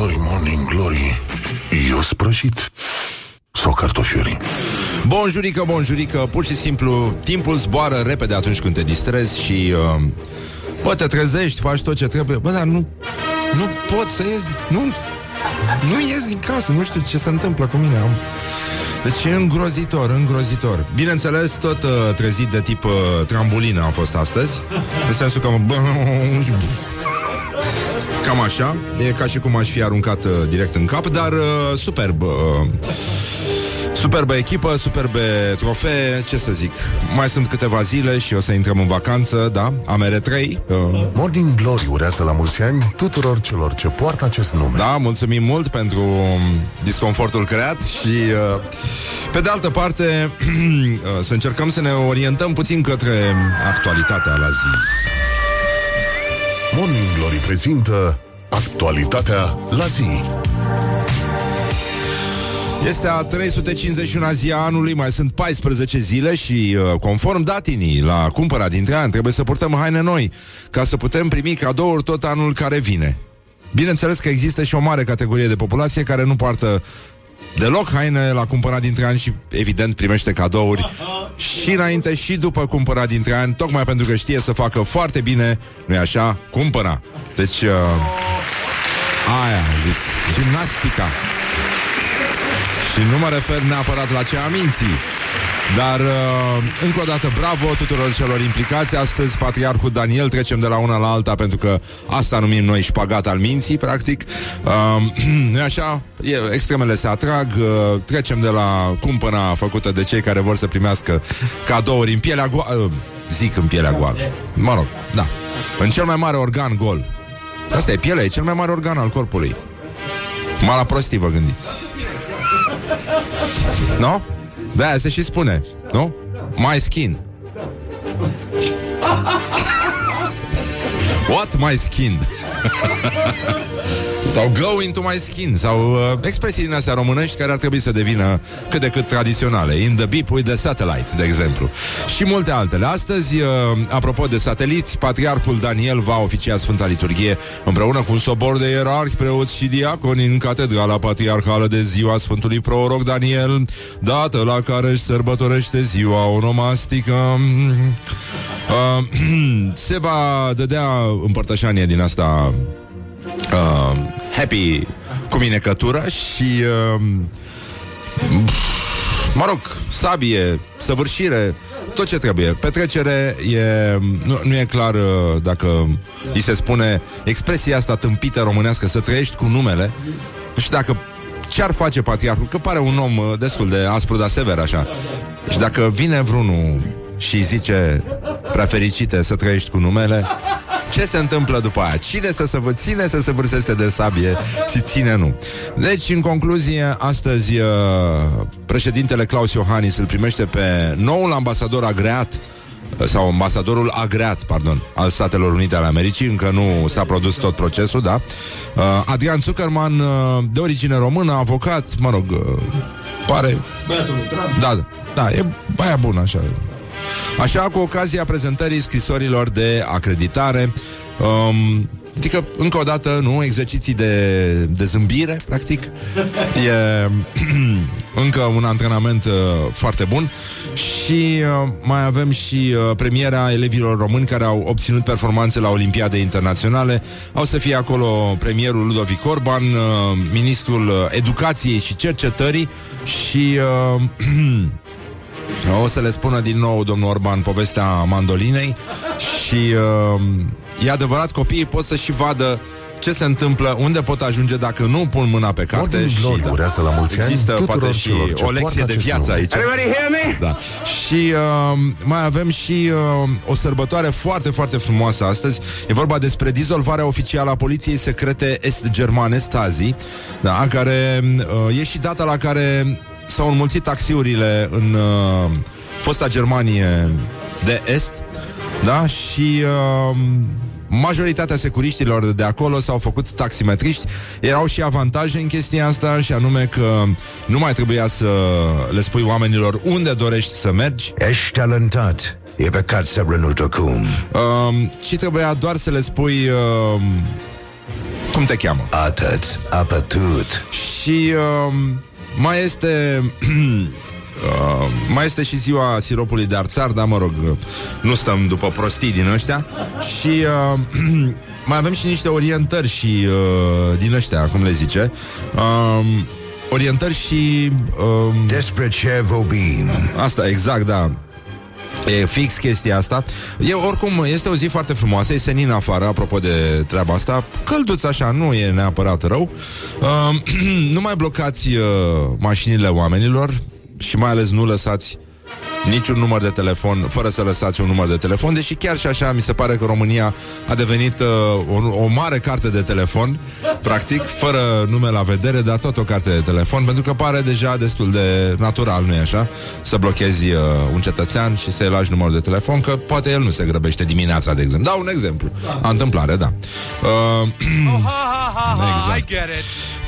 glory, morning glory Eu sprășit. Sau cartofiuri? Bonjurică, bonjurică, pur și simplu Timpul zboară repede atunci când te distrezi Și uh, Bă, te trezești, faci tot ce trebuie. Bă, dar nu, nu pot să ies Nu, nu ies din casă Nu știu ce se întâmplă cu mine am... Deci e îngrozitor, îngrozitor. Bineînțeles, tot uh, trezit de tip uh, trambulină a fost astăzi În sensul că mă... Cam așa E ca și cum aș fi aruncat uh, direct în cap Dar uh, superb uh, Superbă echipă, superbe trofee, ce să zic. Mai sunt câteva zile și o să intrăm în vacanță, da? Amere 3. Uh. Morning Glory urează la mulți ani tuturor celor ce poartă acest nume. Da, mulțumim mult pentru um, disconfortul creat și uh, pe de altă parte uh, să încercăm să ne orientăm puțin către actualitatea la zi. Morning Glory prezintă actualitatea la zi. Este a 351 zi a anului, mai sunt 14 zile și, uh, conform datinii, la cumpăra dintre ani, trebuie să purtăm haine noi, ca să putem primi cadouri tot anul care vine. Bineînțeles că există și o mare categorie de populație care nu poartă deloc haine la cumpărat dintre ani și, evident, primește cadouri și înainte și după cumpărat dintre ani, tocmai pentru că știe să facă foarte bine, nu-i așa, cumpăra. Deci, uh, aia, zic, gimnastica. Și nu mă refer neapărat la ce aminții dar, uh, încă o dată, bravo tuturor celor implicați. Astăzi, Patriarhul Daniel, trecem de la una la alta Pentru că asta numim noi șpagat al minții, practic. Uh, Nu așa? E, extremele se atrag. Uh, Trecem de la cumpăna făcută de cei care vor să primească cadouri în pielea goală uh, Zic în pielea goală. Mă rog, da. În cel mai mare organ gol. Asta e pielea, e cel mai mare organ al corpului. Mala prostii, vă gândiți. Nu? No? Da, se și spune, nu? My skin. What my skin? sau go into my skin. Sau uh, expresii din astea românești Care ar trebui să devină cât de cât tradiționale. In the beep with the satellite, de exemplu. Și multe altele. Astăzi, uh, apropo de sateliți Patriarhul Daniel va oficia Sfânta Liturghie Împreună cu un sobor de ierarhi Preoți și diaconi în Catedrala Patriarhală De ziua Sfântului Proroc Daniel Dată la care își sărbătorește ziua onomastică. Uh, Se va dădea împărtășanie din asta uh, happy cu minecătură și uh, mă rog, sabie, săvârșire, tot ce trebuie. Petrecere e, nu, nu e clar uh, dacă îi se spune expresia asta tâmpită românească să trăiești cu numele. Nu știu dacă ce ar face patriarhul, că pare un om uh, destul de aspru, dar sever așa. Și dacă vine vreunul și zice prea fericite să trăiești cu numele, ce se întâmplă după aia? Cine să se vă ține să se vârseste de sabie și ține nu? Deci, în concluzie, astăzi uh, președintele Claus Iohannis îl primește pe noul ambasador agreat uh, sau ambasadorul agreat, pardon, al Statelor Unite ale Americii, încă nu s-a produs tot procesul, da? Uh, Adrian Zuckerman, de origine română, avocat, mă rog, pare... Băiatul Trump. Da, da, e baia bună așa. Așa, cu ocazia prezentării scrisorilor de acreditare, um, Adică, încă o dată, nu, exerciții de, de zâmbire, practic. E încă un antrenament uh, foarte bun. Și uh, mai avem și uh, premiera elevilor români care au obținut performanțe la Olimpiade Internaționale. Au să fie acolo premierul Ludovic Orban, uh, ministrul Educației și Cercetării și... Uh, O să le spună din nou domnul Orban povestea mandolinei și uh, e adevărat, copiii pot să și vadă ce se întâmplă, unde pot ajunge dacă nu pun mâna pe carte Morning și Glory da, urează la mulți ani există tuturor poate și celor ce o lecție poartă de acest viață nume. aici. Da. Și uh, mai avem și uh, o sărbătoare foarte, foarte frumoasă astăzi. E vorba despre dizolvarea oficială a poliției secrete est-germane Stasi, da, care uh, e și data la care s-au înmulțit taxiurile în uh, fosta Germanie de Est, da, și uh, majoritatea securiștilor de acolo s-au făcut taximetriști. Erau și avantaje în chestia asta, și anume că nu mai trebuia să le spui oamenilor unde dorești să mergi, Ești talentat. E păcat să renunți acum. uh, și trebuia doar să le spui uh, Cum te cheamă? Atât, apătut. Și uh, mai este uh, mai este și ziua siropului de arțar, dar mă rog, uh, nu stăm după prostii din ăștia. Și uh, mai avem și niște orientări și uh, din ăștia, cum le zice. Uh, orientări și... Uh, Despre ce vorbim? Asta, exact, da. E fix chestia asta. E, oricum, este o zi foarte frumoasă, e senin afară, apropo de treaba asta. Călduț așa, nu e neapărat rău. Uh, nu mai blocați uh, mașinile oamenilor și mai ales nu lăsați niciun număr de telefon, fără să lăsați un număr de telefon, deși chiar și așa mi se pare că România a devenit uh, o, o mare carte de telefon, practic, fără nume la vedere, dar tot o carte de telefon, pentru că pare deja destul de natural, nu-i așa? Să blochezi uh, un cetățean și să-i lași numărul de telefon, că poate el nu se grăbește dimineața, de exemplu. Da, un exemplu. Da. A întâmplare, da. Uh, exact.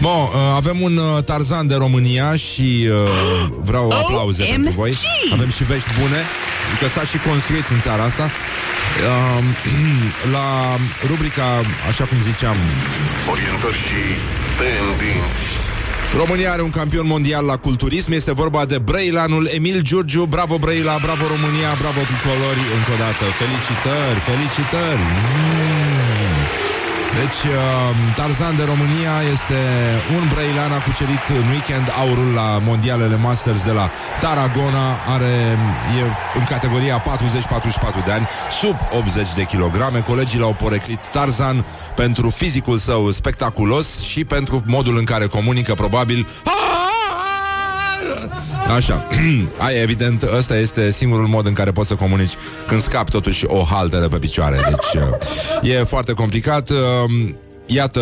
Bun, uh, avem un uh, Tarzan de România și uh, vreau aplauze pentru voi. Avem și vești bune, că s-a și construit în țara asta. Uh, la rubrica, așa cum ziceam, Orientări și tendinți. România are un campion mondial la culturism Este vorba de Brăilanul Emil Giurgiu Bravo Brăila, bravo România, bravo tricolori Încă o dată, felicitări, felicitări mm. Deci, uh, Tarzan de România este un brăilean, a cucerit în weekend aurul la mondialele Masters de la Tarragona, are, e în categoria 40-44 de ani, sub 80 de kilograme. Colegii l-au poreclit Tarzan pentru fizicul său spectaculos și pentru modul în care comunică probabil Așa. Ai, evident, ăsta este singurul mod în care poți să comunici când scapi totuși o haltă de pe picioare. Deci uh, e foarte complicat. Uh, Iată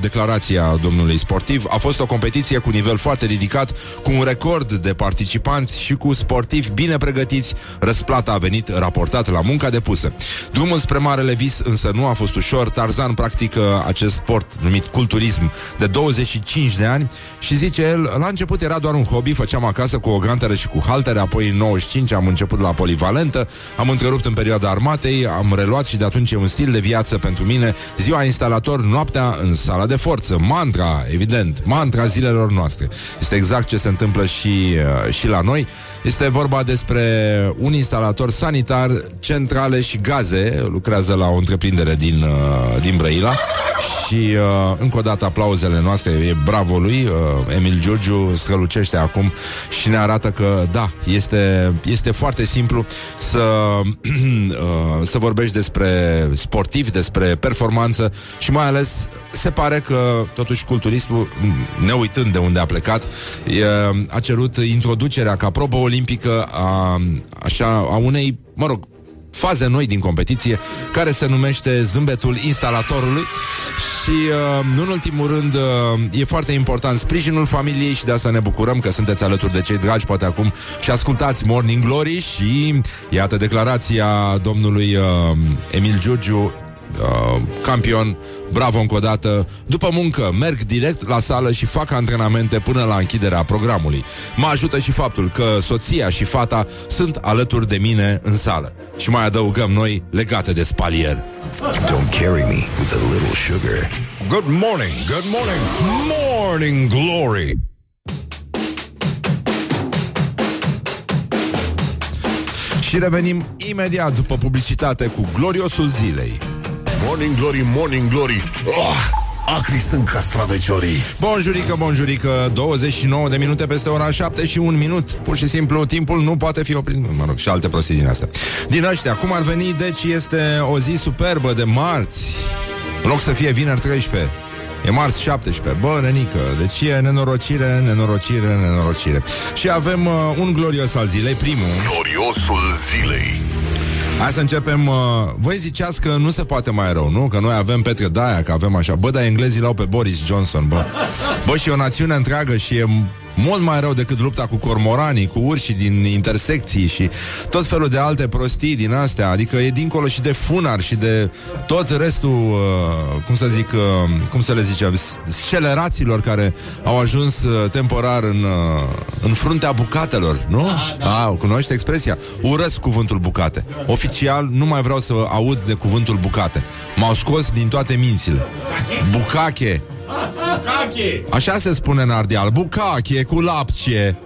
declarația domnului sportiv. A fost o competiție cu nivel foarte ridicat, cu un record de participanți și cu sportivi bine pregătiți. Răsplata a venit raportat la munca depusă. Drumul spre Marele Vis însă nu a fost ușor. Tarzan practică acest sport numit culturism de 25 de ani și zice el, la început era doar un hobby, făceam acasă cu o ganteră și cu haltere, apoi în 95 am început la polivalentă, am întrerupt în perioada armatei, am reluat și de atunci e un stil de viață pentru mine. Ziua instalator noaptea în sala de forță. Mantra, evident, mantra zilelor noastre. Este exact ce se întâmplă și, uh, și la noi. Este vorba despre un instalator sanitar, centrale și gaze. Lucrează la o întreprindere din, uh, din Brăila și uh, încă o dată aplauzele noastre. E bravo lui, uh, Emil Giurgiu strălucește acum și ne arată că da, este, este foarte simplu să, uh, să vorbești despre sportiv, despre performanță și mai ales se pare că totuși culturismul, ne uitând de unde a plecat, e, a cerut introducerea ca probă olimpică a, așa, a unei, mă rog, faze noi din competiție, care se numește Zâmbetul instalatorului. Și, uh, nu în ultimul rând, uh, e foarte important sprijinul familiei și de asta ne bucurăm că sunteți alături de cei dragi, poate acum și ascultați Morning Glory și iată declarația domnului uh, Emil Giurgiu, uh, campion, bravo încă o dată. După muncă, merg direct la sală și fac antrenamente până la închiderea programului. Mă ajută și faptul că soția și fata sunt alături de mine în sală. Și mai adăugăm noi legate de spalier. Don't carry me with a little sugar. Good morning, good morning, morning glory. Și revenim imediat după publicitate cu gloriosul zilei. Morning Glory, Morning Glory. Oh, acri sunt castraveciorii. Bonjurică, bonjurică, 29 de minute peste ora 7 și un minut. Pur și simplu, timpul nu poate fi oprit. Mă rog, și alte prostii din astea. Din ăștia, cum ar veni, deci este o zi superbă de marți. În loc să fie vineri 13. E marți 17. Bă, nenică, deci e nenorocire, nenorocire, nenorocire. Și avem uh, un glorios al zilei, primul. Gloriosul zilei. Hai să începem uh, Voi ziceați că nu se poate mai rău, nu? Că noi avem Petre Daia, că avem așa Bă, dar englezii l-au pe Boris Johnson, bă Bă, și o națiune întreagă și e mult mai rău decât lupta cu cormoranii, cu urși din intersecții și tot felul de alte prostii din astea. Adică e dincolo și de funar și de tot restul, uh, cum să zic, uh, cum să le zicem, sceleraților care au ajuns uh, temporar în, uh, în fruntea bucatelor, nu? Da, da. A, cunoști expresia? Urăsc cuvântul bucate. Oficial, nu mai vreau să aud de cuvântul bucate. M-au scos din toate mințile. Bucache. Bucache! Așa se spune în Ardeal. Bucache cu lapcie.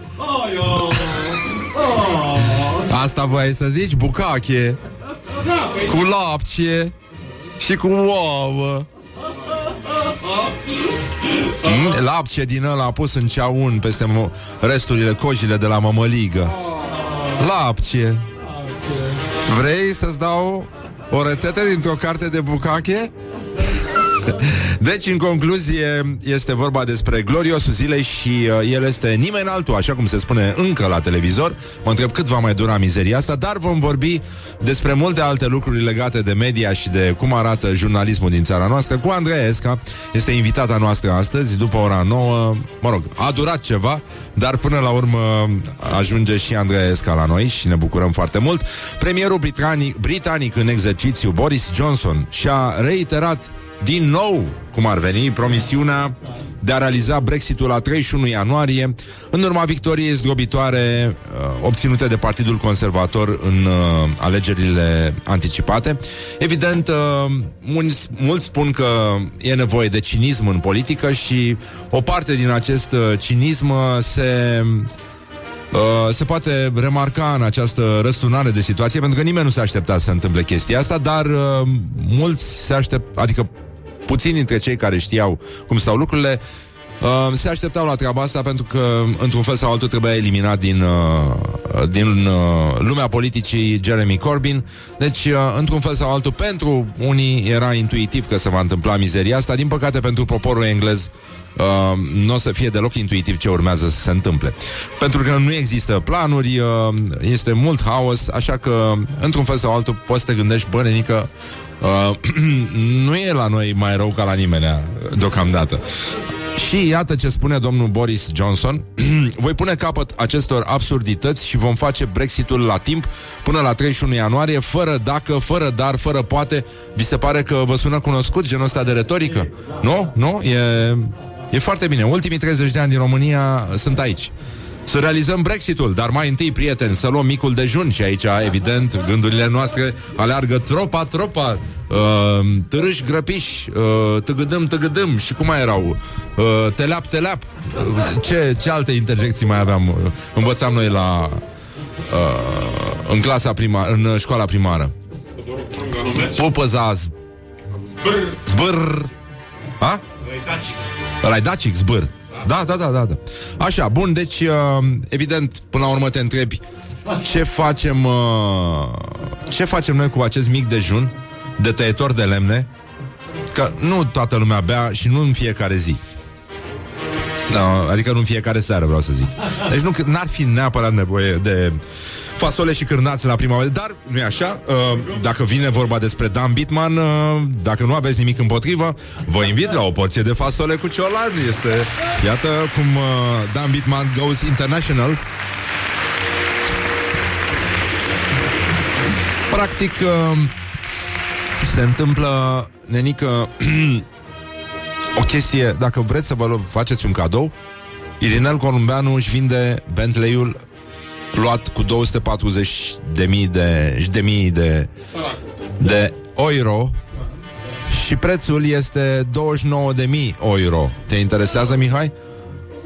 Asta voi să zici? Bucache. Cu lapcie și cu ouă. Mm, lapcie din ăla pus în ceaun peste mo- resturile cojile de la mămăligă. Lapcie. Vrei să-ți dau o rețetă dintr-o carte de bucache? Deci, în concluzie, este vorba despre gloriosul zilei și uh, el este nimeni altul, așa cum se spune încă la televizor. Mă întreb cât va mai dura mizeria asta, dar vom vorbi despre multe alte lucruri legate de media și de cum arată jurnalismul din țara noastră cu Andreea Esca. Este invitata noastră astăzi, după ora 9. Mă rog, a durat ceva, dar până la urmă ajunge și Andreea Esca la noi și ne bucurăm foarte mult. Premierul britanic, britanic în exercițiu, Boris Johnson, și-a reiterat din nou, cum ar veni, promisiunea de a realiza Brexitul la 31 ianuarie, în urma victoriei zdrobitoare uh, obținute de Partidul Conservator în uh, alegerile anticipate. Evident, uh, mulți, mulți spun că e nevoie de cinism în politică și o parte din acest uh, cinism uh, se Uh, se poate remarca în această răsturnare de situație, pentru că nimeni nu se aștepta să se întâmple chestia asta, dar uh, mulți se aștept, adică puțini dintre cei care știau cum stau lucrurile, Uh, se așteptau la treaba asta pentru că, într-un fel sau altul, trebuia eliminat din, uh, din uh, lumea politicii Jeremy Corbyn. Deci, uh, într-un fel sau altul, pentru unii era intuitiv că se va întâmpla mizeria asta. Din păcate, pentru poporul englez, Uh, nu o să fie deloc intuitiv ce urmează să se întâmple. Pentru că nu există planuri, uh, este mult haos, așa că, într-un fel sau altul, poți să te gândești, bă, nenică, uh, nu e la noi mai rău ca la nimeni deocamdată. Și iată ce spune domnul Boris Johnson Voi pune capăt acestor absurdități Și vom face Brexitul la timp Până la 31 ianuarie Fără dacă, fără dar, fără poate Vi se pare că vă sună cunoscut genul ăsta de retorică? Nu? Nu? E, e foarte bine Ultimii 30 de ani din România sunt aici să realizăm Brexitul, dar mai întâi, prieteni, să luăm micul dejun și aici, evident, gândurile noastre aleargă tropa, tropa, uh, târâși, grăpiși, uh, tăgădâm, tăgădâm și cum mai erau? Uh, teleap, teleap. Uh, ce, ce alte interjecții mai aveam? Uh, învățam noi la uh, în clasa prima, în școala primară. Pupăza zbâr. Ha? Ăla-i dacic, zbâr. Da, da, da, da, da. Așa, bun, deci, uh, evident, până la urmă te întrebi ce facem, uh, ce facem noi cu acest mic dejun de tăietor de lemne, că nu toată lumea bea și nu în fiecare zi. Da, adică nu în fiecare seară, vreau să zic. Deci nu, n-ar fi neapărat nevoie de fasole și cârnați la prima vedere, dar nu e așa. Uh, dacă vine vorba despre Dan Bitman, uh, dacă nu aveți nimic împotrivă, vă invit la o porție de fasole cu ciolan. Este, iată cum uh, Dan Bitman goes international. Practic, uh, se întâmplă, nenică, o chestie, dacă vreți să vă faceți un cadou, Irinel Columbeanu își vinde Bentley-ul luat cu 240 de mii de, de mii de, de euro și prețul este 29 de mii euro. Te interesează, Mihai?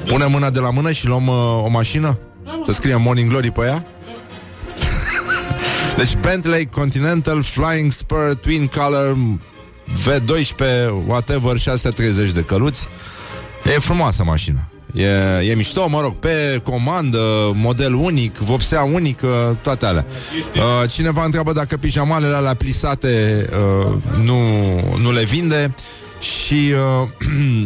Pune mâna de la mână și luăm uh, o mașină? Să scriem Morning Glory pe ea? deci Bentley Continental Flying Spur Twin Color V12 whatever 630 de căluți E frumoasă mașina E, e mișto, mă rog, pe comandă, model unic, vopsea unică, toate alea. Uh, cineva întreabă dacă pijamalele alea plisate uh, nu, nu le vinde și uh,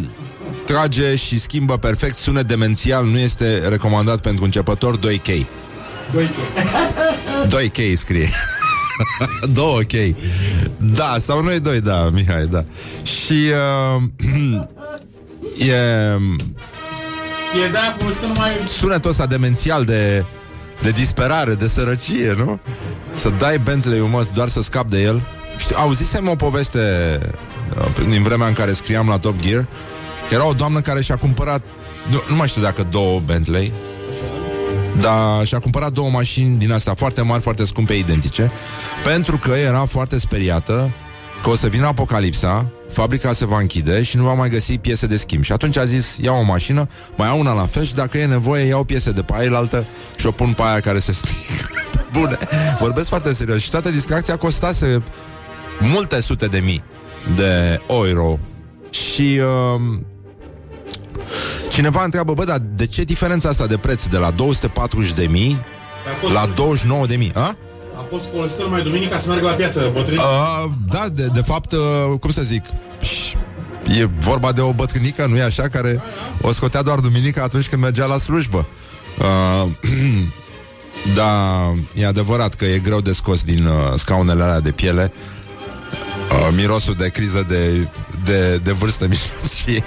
trage și schimbă perfect, sunet demențial, nu este recomandat pentru începător 2K. 2K. 2K scrie. 2 ok. Da, sau noi doi, da, Mihai, da. Și uh, e E de-aia folosită numai... Sunetul ăsta demențial de, de disperare, de sărăcie, nu? Să dai Bentley-ul, mă, doar să scap de el. Știu, auzisem o poveste uh, din vremea în care scriam la Top Gear. Era o doamnă care și-a cumpărat, nu, nu mai știu dacă două Bentley, dar și-a cumpărat două mașini din astea foarte mari, foarte scumpe, identice, pentru că era foarte speriată că o să vină apocalipsa, fabrica se va închide și nu va mai găsi piese de schimb. Și atunci a zis, iau o mașină, mai iau una la fel și dacă e nevoie, iau piese de pe aia altă și o pun pe aia care se strică. Bune, vorbesc foarte serios. Și toată distracția costase multe sute de mii de euro. Și uh, cineva întreabă, bă, dar de ce diferența asta de preț de la 240 de mii la 29 de mii? A? A fost folosită numai duminica să meargă la piață, bătrâni. Uh, da, de, de fapt, uh, cum să zic, e vorba de o bătrânică, nu e așa, care o scotea doar duminica atunci când mergea la slujbă. Uh, da, e adevărat că e greu de scos din uh, scaunele alea de piele uh, mirosul de criză de, de, de vârstă mijlocie.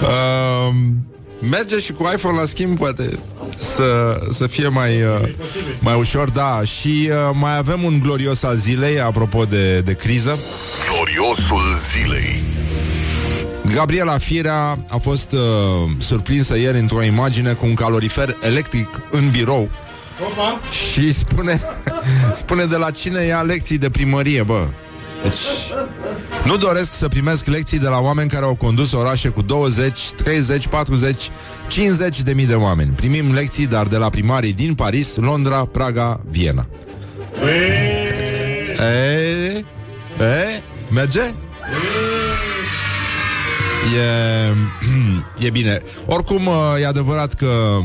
uh, merge și cu iPhone la schimb, poate să, să fie mai, uh, mai ușor, da. Și uh, mai avem un glorios al zilei, apropo de, de criză. Gloriosul zilei. Gabriela Firea a fost uh, surprinsă ieri într-o imagine cu un calorifer electric în birou Opa! și spune, spune de la cine ia lecții de primărie, bă. Deci, nu doresc să primesc lecții de la oameni care au condus orașe cu 20, 30, 40, 50 de mii de oameni. Primim lecții, dar de la primarii din Paris, Londra, Praga, Viena. E, e, merge? E, e bine. Oricum, e adevărat că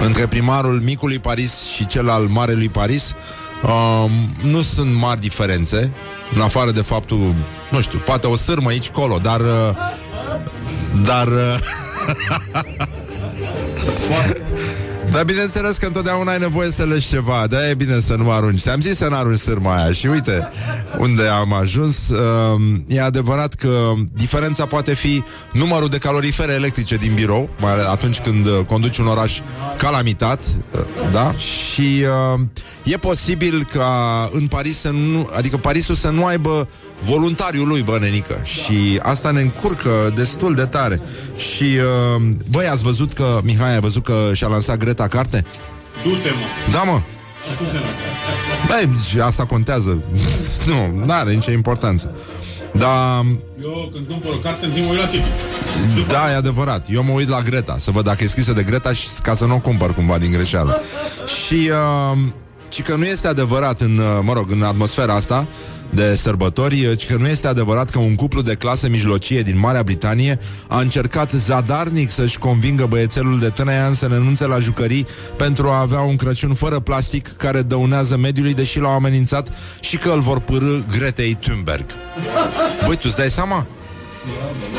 între primarul micului Paris și cel al marelui Paris um, nu sunt mari diferențe, în afară de faptul, nu știu, poate o sârmă aici, colo, dar... uh, Dar... uh, Dar bineînțeles că întotdeauna ai nevoie să legi ceva De e bine să nu arunci Ți-am zis să nu arunci sârma aia Și uite unde am ajuns uh, E adevărat că diferența poate fi Numărul de calorifere electrice din birou Mai ales atunci când uh, conduci un oraș calamitat uh, Da? Și uh, e posibil ca în Paris să nu Adică Parisul să nu aibă voluntariul lui, bă, nenică. Și asta ne încurcă destul de tare. Și, uh, băi, ați văzut că, Mihai, ai văzut că și-a lansat Greta carte? Du-te, mă! Da, mă. Și cum se numește? Băi, și asta contează. nu, nu are nicio importanță. Dar, Eu când cumpăr o carte, în timp mă uit la titlu. da, e adevărat. Eu mă uit la Greta, să văd dacă e scrisă de Greta și ca să nu o cumpăr cumva din greșeală. Și, uh, și că nu este adevărat în, uh, mă rog, în atmosfera asta de sărbători, ci că nu este adevărat că un cuplu de clasă mijlocie din Marea Britanie a încercat zadarnic să-și convingă băiețelul de trei ani să renunțe la jucării pentru a avea un Crăciun fără plastic care dăunează mediului, deși l-au amenințat și că îl vor pârâ Gretei Thunberg. Băi, tu îți dai seama?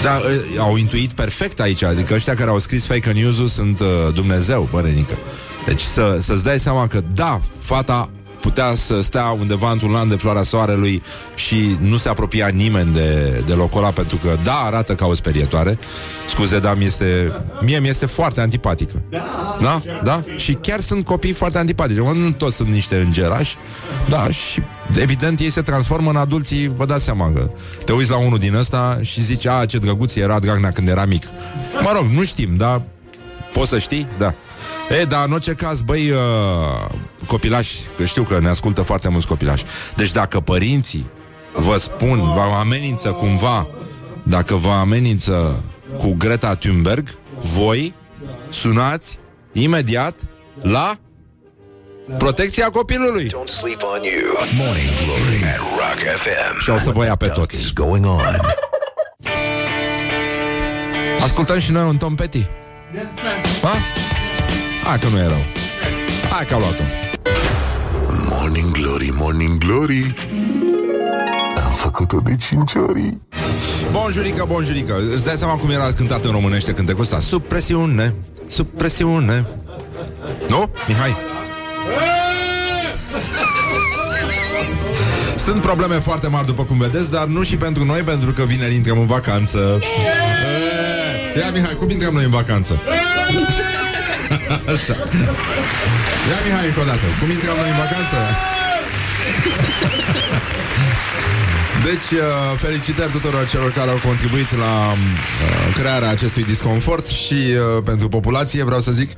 Da, e, au intuit perfect aici Adică ăștia care au scris fake news-ul Sunt uh, Dumnezeu, bărenică Deci să, să-ți dai seama că da Fata putea să stea undeva într-un lanț de floarea soarelui și nu se apropia nimeni de, de locul ăla pentru că, da, arată ca o sperietoare. Scuze, dar mi este, mie mi este foarte antipatică. Da? Da? Și chiar sunt copii foarte antipatici. Mă, Nu toți sunt niște îngerași, da, și evident ei se transformă în adulții, vă dați seama că te uiți la unul din ăsta și zici, a, ce drăguț era Dragnea când era mic. Mă rog, nu știm, dar poți să știi? Da. E, dar în orice caz, băi, uh, copilași, că știu că ne ascultă foarte mulți copilași. Deci dacă părinții vă spun, vă amenință cumva, dacă vă amenință cu Greta Thunberg, voi sunați imediat la protecția copilului. Don't sleep on you. Morning Glory at Rock FM. Și o să vă ia pe Duck toți. is going on. Ascultăm și noi un Tom Petty. Ha? Hai că nu e rău. Hai că a luat-o. Morning Glory, Morning Glory Am făcut-o de cinci ori Bonjurică, bonjurică Îți dai seama cum era cântat în românește cântecul ăsta Sub presiune, sub presiune Nu? Mihai? Sunt probleme foarte mari, după cum vedeți, dar nu și pentru noi, pentru că vineri intrăm în vacanță. Eee! Ia, Mihai, cum intrăm noi în vacanță? Așa. Ia, Mihai, încă o dată. Cum intrăm noi în vacanță? Deci, uh, felicitări tuturor celor care au contribuit la uh, crearea acestui disconfort și uh, pentru populație, vreau să zic.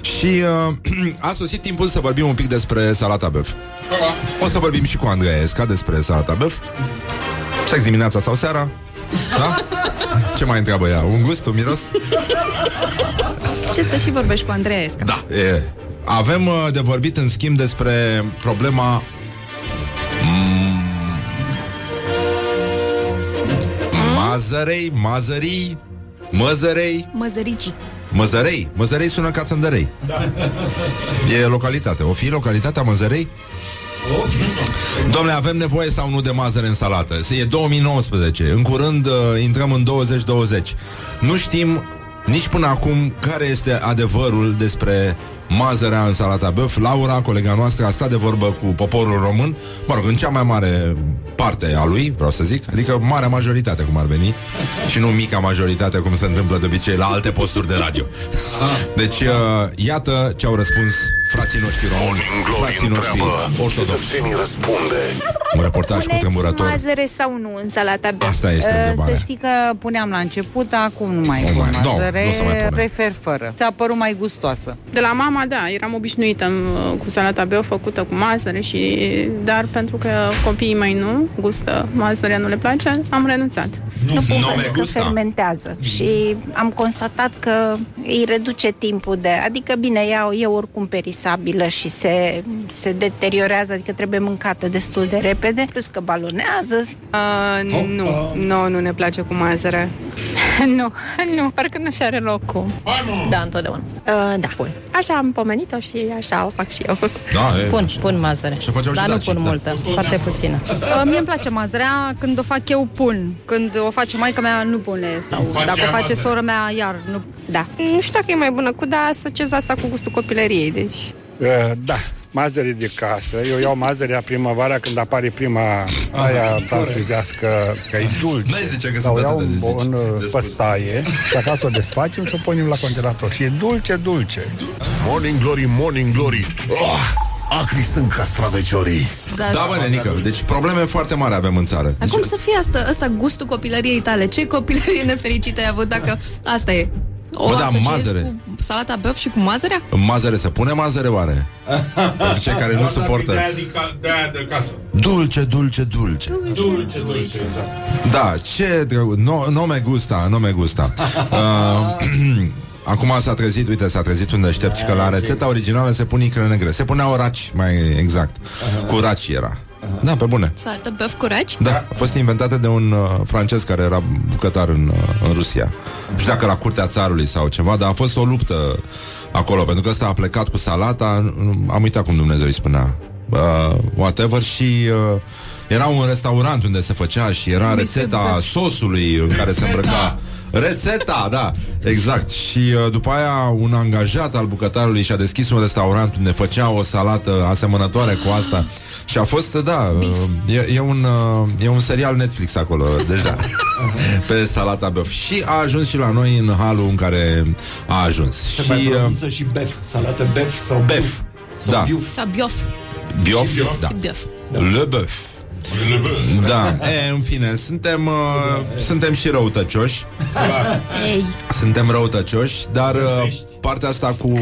Și uh, a sosit timpul să vorbim un pic despre salata băf. O să vorbim și cu Andreea Esca despre salata băf. Sex dimineața sau seara? Da? Ce mai întreabă ea? Un gust, un miros? Ce să și vorbești cu Andreea Esca? Da. E. Avem uh, de vorbit, în schimb, despre problema Mazărei, mazării, măzărei, Măzăricii. măzărei. Măzărei sună ca țândărei. Da. E localitate. O fi localitatea Măzărei? Domnule, avem nevoie sau nu de mazăre în salată? E 2019. În curând uh, intrăm în 2020. Nu știm nici până acum care este adevărul despre mazărea în salata băf. Laura, colega noastră, a stat de vorbă cu poporul român, mă rog, în cea mai mare parte a lui, vreau să zic, adică marea majoritate, cum ar veni, și nu mica majoritate, cum se întâmplă de obicei la alte posturi de radio. Deci, uh, iată ce au răspuns frații noștri români, Morning Glory frații noștri întreabă, ortodoxi. cetățenii răspunde. Un reportaj cu Puneți tremurător. mazăre sau nu în salata băf? Asta este Uh, întrebarea. Să știi că puneam la început, acum nu mai Nu pun mai- nu, mazăre, nu se mai pune. prefer fără. Ți-a părut mai gustoasă. De la mama, da, eram obișnuită uh, cu salata beo făcută cu mazăre și... Dar pentru că copiii mai nu gustă mazărea, nu le place, am renunțat. Nu pot nu pentru me că gusta. fermentează și am constatat că îi reduce timpul de... Adică, bine, ea e oricum perisabilă și se, se deteriorează, adică trebuie mâncată destul de repede, plus că balonează. Uh, nu, nu, nu ne place cu mazăre. nu, nu, parcă nu și are locul. Da, întotdeauna. Uh, da. Bun. Așa am pomenit-o și așa o fac și eu. Da, e, Pun, așa. pun mazăre. Și făceau și Dar nu dacii, pun da. multă, foarte puțină. Uh, mie îmi place mazărea, când o fac eu pun. Când o face maica mea nu pune. Sau dacă o face sora mea, iar nu. Da. Nu știu dacă e mai bună cu, dar asociez asta cu gustul copilăriei, deci... Uh, Da, mazăre de casă. Eu iau mazărea primăvara când apare prima aia franțuzească, că e dulce. N-ai zice că Sau sunt iau atâtea de în, zici. în De spus. păstaie și acasă o desfacem și o punem la congelator. Și e dulce, dulce. Morning Glory, Morning Glory. Oh, acri sunt castraveciorii. Da, bă, nenică, deci probleme foarte mari avem în țară. Dar cum să fie asta, asta gustul copilăriei tale? Ce copilărie nefericită ai avut dacă asta e? O Bă, da, asociezi mazăre. cu salata băf și cu mazărea? În mazăre se pune mazăre oare? Pentru cei care nu suportă. De aia de, ca, de, aia de casă. Dulce, dulce, dulce. Dulce, dulce, exact. Da, ce drăguț. No, no me gusta, no me gusta. Uh, Acum s-a trezit, uite, s-a trezit un deștept și că la rețeta originală se pun icre negre. Se puneau raci, mai exact. Cu raci era. Da, pe bune. Salata băf cu raci? Da, a fost inventată de un uh, francez care era bucătar în, uh, în Rusia. Nu știu dacă la curtea țarului sau ceva, dar a fost o luptă acolo, pentru că ăsta a plecat cu salata, nu- am uitat cum Dumnezeu îi spunea, uh, whatever, și uh, era un restaurant unde se făcea și era rețeta sosului în care se îmbrăca Rețeta, da, exact Și uh, după aia un angajat al bucătarului Și-a deschis un restaurant unde făcea o salată asemănătoare cu asta Și a fost, da, uh, e, e, un, uh, e un serial Netflix acolo deja Pe salata băf Și a ajuns și la noi în halul în care a ajuns Se Și mai uh, pronunță și bef, salată bef sau Bef, sau da. biuf. Sau biof. biof, da. Și biof. Le băf Da, e, în fine, suntem, uh, suntem și răutăcioși. Ei, Suntem răutăcioși, dar uh, partea asta cu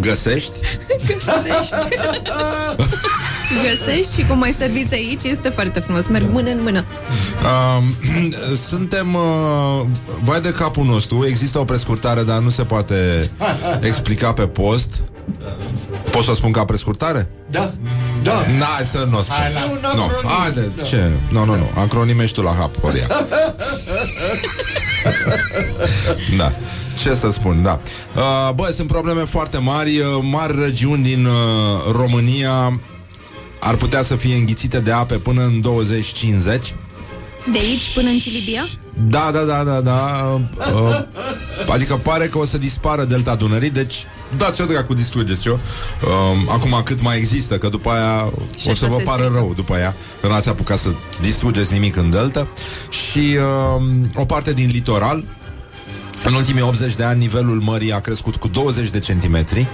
găsești? Găsești. Găsești și cum mai serviți aici este foarte frumos. Merg mână în mână. uh, Suntem uh, Vai de capul nostru Există o prescurtare, dar nu se poate Explica pe post Pot să o spun ca prescurtare? Da, da. N-ai să nu o spun Hai, las. Nu, haide, ce? Nu, nu, nu, acronimești tu la hap, Horia Da, ce să spun, da uh, Bă, sunt probleme foarte mari uh, Mari regiuni din uh, România Ar putea să fie înghițite de ape până în 2050 De aici până în Cilibia? Da, da, da, da, da uh, Adică pare că o să dispară delta Dunării Deci dați-o dracu, distrugeți-o. Um, acum cât mai există, că după aia Și o să așa vă se pară strică. rău după aia, că n-ați apucat să distrugeți nimic în delta. Și um, o parte din litoral, în ultimii 80 de ani, nivelul mării a crescut cu 20 de centimetri.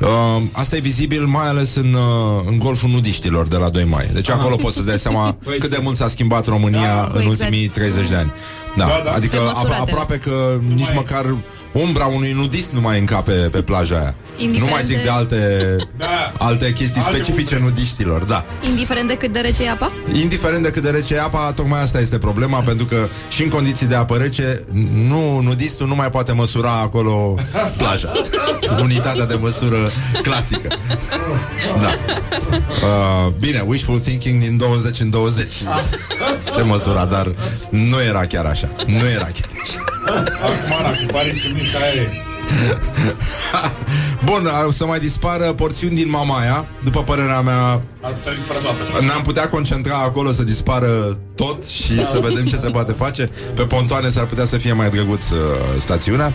Uh, asta e vizibil mai ales în, uh, în golful nudiștilor de la 2 mai. Deci acolo poți să-ți dai seama cât de mult s-a schimbat România în Exact. ultimii 30 de ani. Da, Da, da. adică Pe apro- măsurate. aproape că nici măcar umbra unui nudist nu mai încape pe plaja aia. Indiferent nu mai zic de- de alte, Da. alte chestii Alte specifice umbre. nudiștilor, da. Indiferent de cât de rece e apa? Indiferent de cât de rece e apa, tocmai asta este problema, pentru că și în condiții de apă rece, nu, nudistul nu mai poate măsura acolo plaja. Unitatea de măsură clasică. Da. Uh, bine, wishful thinking din 20 în 20. Se măsura, dar nu era chiar așa. Nu era chiar așa. Acum, dacă pare și mica aia e. Bun, o să mai dispară porțiuni din Mamaia, după părerea mea, Ar putea dispărea toată. Ne-am putea concentra acolo să dispară tot și să vedem ce se poate face. Pe pontoane s-ar putea să fie mai drăguț uh, stațiunea.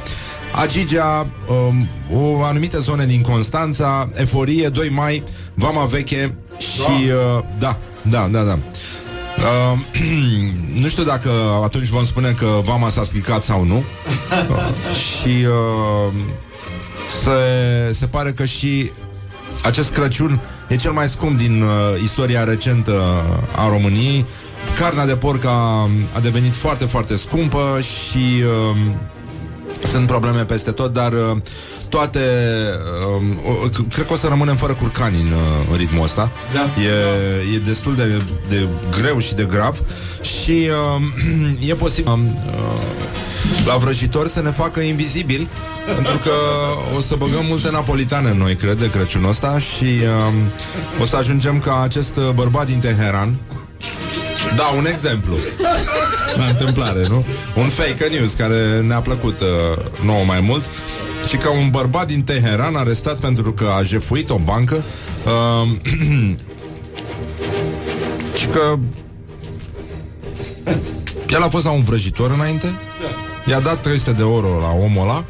Agigea, um, o anumite zone din Constanța, Eforie, 2 mai, Vama Veche și... Uh, da, da, da, da. Uh, nu știu dacă atunci vom spune că Vama s-a stricat sau nu. Uh, și uh, se, se pare că și acest Crăciun e cel mai scump din uh, istoria recentă a României. Carnea de porc a, a devenit foarte, foarte scumpă și uh, sunt probleme peste tot, dar uh, toate... Uh, c- cred că o să rămânem fără curcani în, uh, în ritmul ăsta. Da. E, e destul de, de greu și de grav și uh, e posibil uh, la vrăjitori să ne facă invizibili pentru că o să băgăm multe napolitane în noi, cred, de Crăciunul ăsta și uh, o să ajungem ca acest uh, bărbat din Teheran da, un exemplu La întâmplare, nu? Un fake news care ne-a plăcut uh, nouă mai mult Și că un bărbat din Teheran Arestat pentru că a jefuit o bancă uh, Și că El a fost la un vrăjitor înainte I-a dat 300 de euro la omul ăla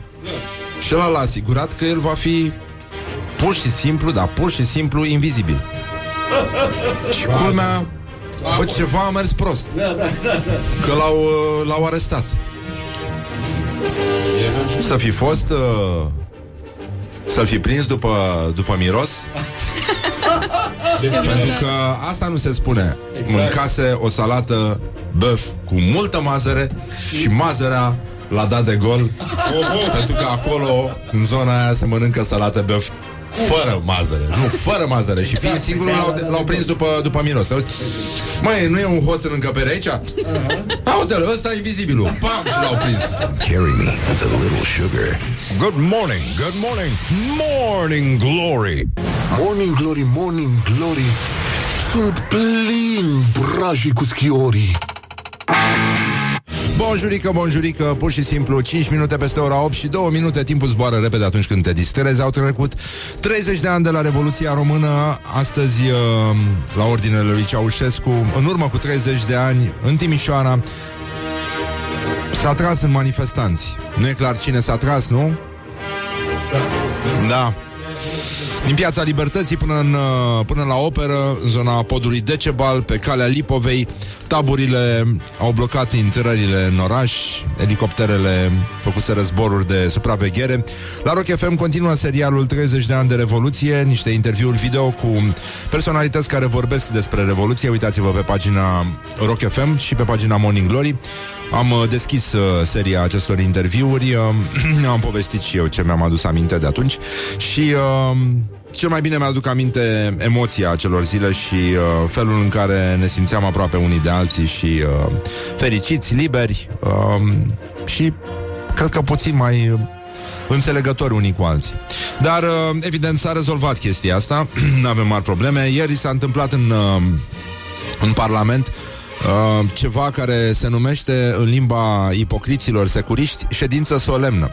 Și ăla l-a asigurat că el va fi Pur și simplu, dar pur și simplu invizibil Și culmea Bă, ceva a mers prost. Da, da, da, da. Că l-au, uh, l-au arestat. Să fi fost uh, Să-l fi prins după, după miros? Pentru că asta nu se spune. Exact. Mâncase o salată Băf cu multă mazăre Și mazărea l-a dat de gol. Pentru că acolo În zona aia se mănâncă salată băf fără mazăre, nu, fără mazăre Și fiind singurul l-au, l-au prins după, după miros Auzi? Mai, nu e un hoț în încăpere aici? Auzi-l, ăsta e vizibilul Pam, și l-au prins Carry me with a little sugar. Good morning, good morning, morning glory. Morning Glory, Morning Glory Sunt plin brajii cu schiorii Bonjurică, bonjurică, pur și simplu 5 minute peste ora 8 și 2 minute Timpul zboară repede atunci când te distrezi. Au trecut 30 de ani de la Revoluția Română. Astăzi, uh, la ordinele lui Ceaușescu În urmă cu 30 de ani, în Timișoara S-a tras în manifestanți. Nu e clar cine s-a tras, nu? Da. Din piața Libertății până, în, uh, până la operă, în zona podului Decebal, pe calea Lipovei, taburile au blocat intrările în oraș, elicopterele făcuseră zboruri de supraveghere. La Rock FM continuă serialul 30 de ani de Revoluție, niște interviuri video cu personalități care vorbesc despre Revoluție. Uitați-vă pe pagina Rock FM și pe pagina Morning Glory. Am uh, deschis uh, seria acestor interviuri, uh, am povestit și eu ce mi-am adus aminte de atunci și uh, cel mai bine mi-aduc aminte emoția acelor zile și uh, felul în care ne simțeam aproape unii de alții și uh, fericiți, liberi uh, și cred că puțin mai uh, înțelegători unii cu alții. Dar, uh, evident, s-a rezolvat chestia asta, nu avem mari probleme. Ieri s-a întâmplat în, uh, în Parlament Uh, ceva care se numește în limba ipocriților securiști ședință solemnă.